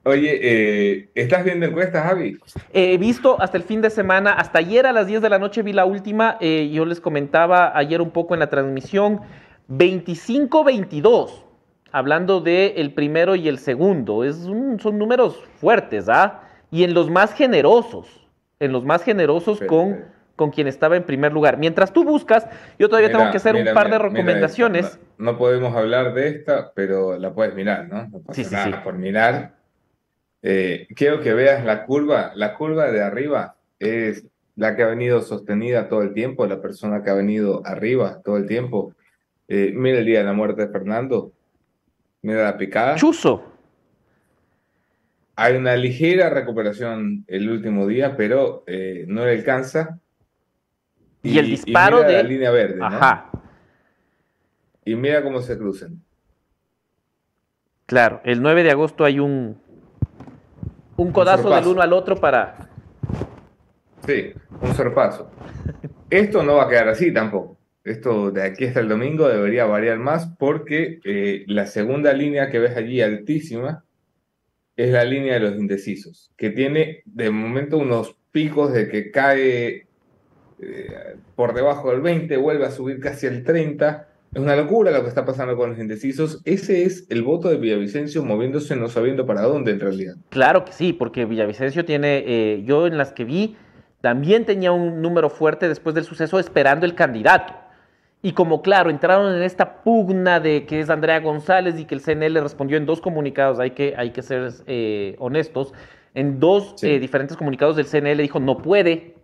Oye, eh, ¿estás viendo encuestas, Javi? He visto hasta el fin de semana, hasta ayer a las 10 de la noche vi la última, eh, yo les comentaba ayer un poco en la transmisión, 25-22, hablando del el primero y el segundo, es un- son números fuertes, ¿ah? Y en los más generosos, en los más generosos con, con quien estaba en primer lugar. Mientras tú buscas, yo todavía tengo que hacer mira, un par mira, de recomendaciones. No, no podemos hablar de esta, pero la puedes mirar, ¿no? No pasa Sí, sí, nada sí. por mirar. Eh, quiero que veas la curva. La curva de arriba es la que ha venido sostenida todo el tiempo, la persona que ha venido arriba todo el tiempo. Eh, mira el día de la muerte de Fernando. Mira la picada. Chuzo. Hay una ligera recuperación el último día, pero eh, no le alcanza. Y el disparo mira de- la línea verde, ¿no? Ajá. Y mira cómo se cruzan. Claro, el 9 de agosto hay un, un codazo del uno al otro para... Sí, un sorpaso. Esto no va a quedar así tampoco. Esto de aquí hasta el domingo debería variar más porque eh, la segunda línea que ves allí altísima es la línea de los indecisos, que tiene de momento unos picos de que cae eh, por debajo del 20, vuelve a subir casi al 30. Es una locura lo que está pasando con los indecisos. Ese es el voto de Villavicencio moviéndose no sabiendo para dónde en realidad. Claro que sí, porque Villavicencio tiene, eh, yo en las que vi, también tenía un número fuerte después del suceso esperando el candidato. Y como claro, entraron en esta pugna de que es Andrea González y que el CNL respondió en dos comunicados, hay que, hay que ser eh, honestos, en dos eh, diferentes comunicados del CNL dijo no puede,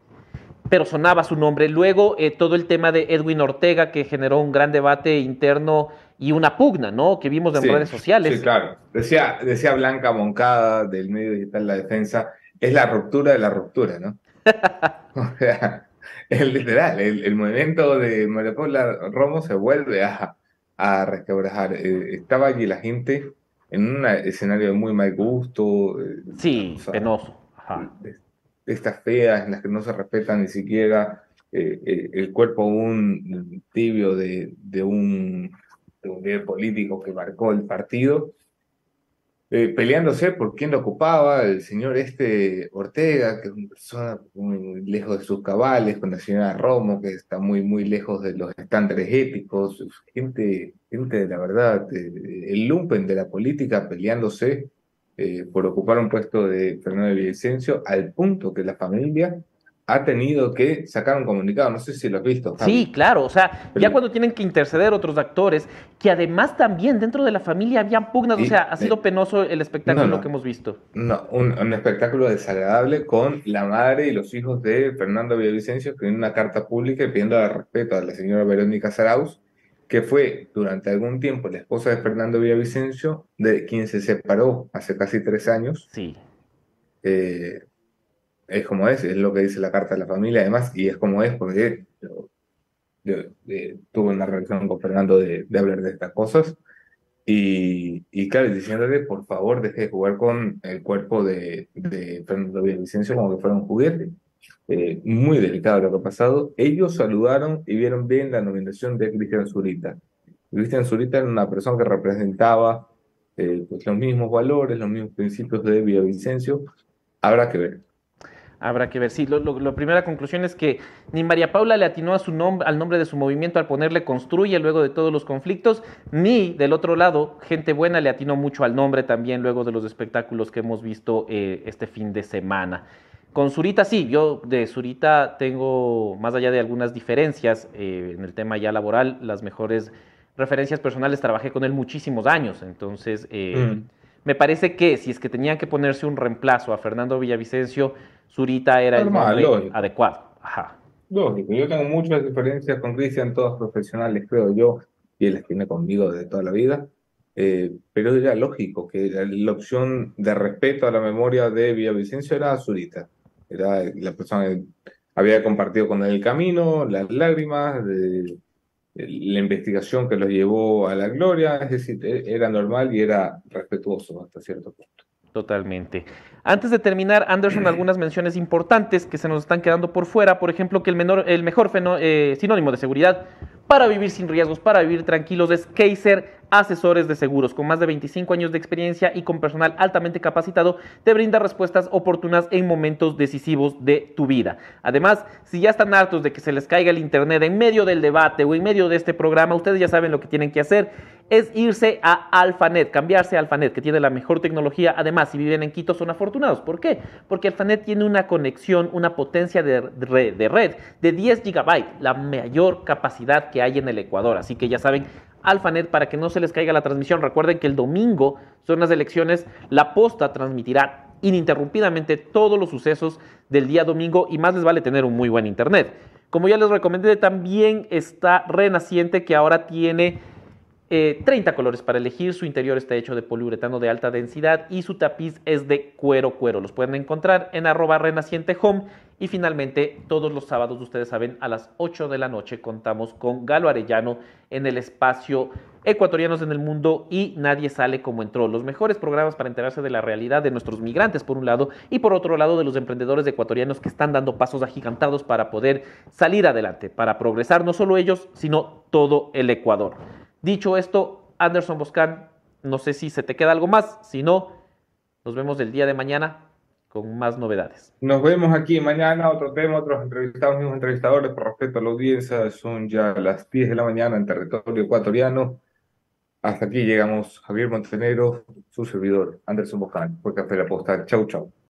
pero sonaba su nombre. Luego eh, todo el tema de Edwin Ortega que generó un gran debate interno y una pugna, ¿no? Que vimos en Sí, redes sociales. Sí, claro. Decía, decía Blanca Moncada del medio digital La Defensa, es la ruptura de la ruptura, ¿no? O sea, es literal, el, el movimiento de María Paula Romo se vuelve a, a resquebrajar. Eh, estaba allí la gente en un escenario de muy mal gusto. eh, Sí, o sea, penoso. Ajá. Estas feas en las que no se respeta ni siquiera eh, eh, el cuerpo aún tibio de, de un, de un líder político que marcó el partido, eh, peleándose por quién lo ocupaba, el señor este Ortega, que es una persona muy, lejos de sus cabales, con la señora Romo, que está muy, muy lejos de los estándares éticos, gente, gente de la verdad, el lumpen de la política peleándose eh, por ocupar un puesto de Fernando Villavicencio, al punto que la familia ha tenido que sacar un comunicado, no sé si lo has visto. Javi. Sí, claro, o sea, ya cuando tienen que interceder otros actores, que además también dentro de la familia habían pugnas, o sea, ha sido penoso el espectáculo No, no. que hemos visto. No, un, un espectáculo desagradable con la madre y los hijos de Fernando Villavicencio escribiendo una carta pública y pidiendo respeto a la señora Verónica Saraus, que fue durante algún tiempo la esposa de Fernando Villavicencio, de quien se separó hace casi tres años. Sí. Eh, es como es, es lo que dice la carta de la familia, además, y es como es, porque yo, yo, eh, tuve una relación con Fernando de, de hablar de estas cosas. Y, y claro, diciéndole, por favor, deje de jugar con el cuerpo de, de Fernando Villavicencio como que fuera un juguete. Eh, muy delicado lo que ha pasado. Ellos saludaron y vieron bien la nominación de Cristian Zurita. Cristian Zurita era una persona que representaba eh, pues, los mismos valores, los mismos principios de Villavicencio. Habrá que ver. Habrá que ver. Sí, lo- la primera conclusión es que ni María Paula le atinó a su nombre, al nombre de su movimiento al ponerle construye luego de todos los conflictos, ni del otro lado, gente buena le atinó mucho al nombre también luego de los espectáculos que hemos visto eh, este fin de semana. Con Zurita sí, yo de Zurita tengo, más allá de algunas diferencias eh, en el tema ya laboral, las mejores referencias personales, trabajé con él muchísimos años, entonces eh, Mm. me parece que si es que tenían que ponerse un reemplazo a Fernando Villavicencio, Zurita era el nombre adecuado. Ajá. Lógico, yo tengo muchas diferencias con Cristian, todas profesionales, creo yo, y él las tiene conmigo de toda la vida. Eh, pero era lógico que la, la opción de respeto a la memoria de Villavicencio era Zurita. Era la persona que había compartido con él el camino, las lágrimas, de- la investigación que los llevó a la gloria. Es decir, e- era normal y era respetuoso hasta cierto punto. Totalmente. Antes de terminar, Anderson, algunas menciones importantes que se nos están quedando por fuera. Por ejemplo, que el, menor, el mejor fenó- eh, sinónimo de seguridad para vivir sin riesgos, para vivir tranquilos, es Kaiser Asesores de Seguros. Con más de 25 años de experiencia y con personal altamente capacitado, te brinda respuestas oportunas en momentos decisivos de tu vida. Además, si ya están hartos de que se les caiga el internet en medio del debate o en medio de este programa, ustedes ya saben lo que tienen que hacer. Es irse a Alphanet, cambiarse a Alphanet, que tiene la mejor tecnología. Además, si viven en Quito, son afortunados. ¿Por qué? Porque Alphanet tiene una conexión, una potencia de red, de red de 10 GB, la mayor capacidad que hay en el Ecuador. Así que ya saben, Alphanet para que no se les caiga la transmisión. Recuerden que el domingo son las elecciones, la posta transmitirá ininterrumpidamente todos los sucesos del día domingo y más les vale tener un muy buen internet. Como ya les recomendé, también está Renaciente que ahora tiene eh, 30 colores para elegir. Su interior está hecho de poliuretano de alta densidad y su tapiz es de cuero cuero. Los pueden encontrar en arroba renaciente home. Y finalmente, todos los sábados, ustedes saben, a las 8 de la noche contamos con Galo Arellano en el espacio Ecuatorianos en el Mundo y Nadie sale como entró. Los mejores programas para enterarse de la realidad de nuestros migrantes, por un lado, y por otro lado, de los emprendedores ecuatorianos que están dando pasos agigantados para poder salir adelante, para progresar, no solo ellos, sino todo el Ecuador. Dicho esto, Anderson Boscan, no sé si se te queda algo más, si no, nos vemos el día de mañana con más novedades. Nos vemos aquí mañana, otro tema, otros entrevistados, mismos entrevistadores, por respeto a la audiencia, son ya las 10 de la mañana en territorio ecuatoriano. Hasta aquí llegamos, Javier Montenegro, su servidor, Anderson Boján, por Café La Posta. Chau, chau.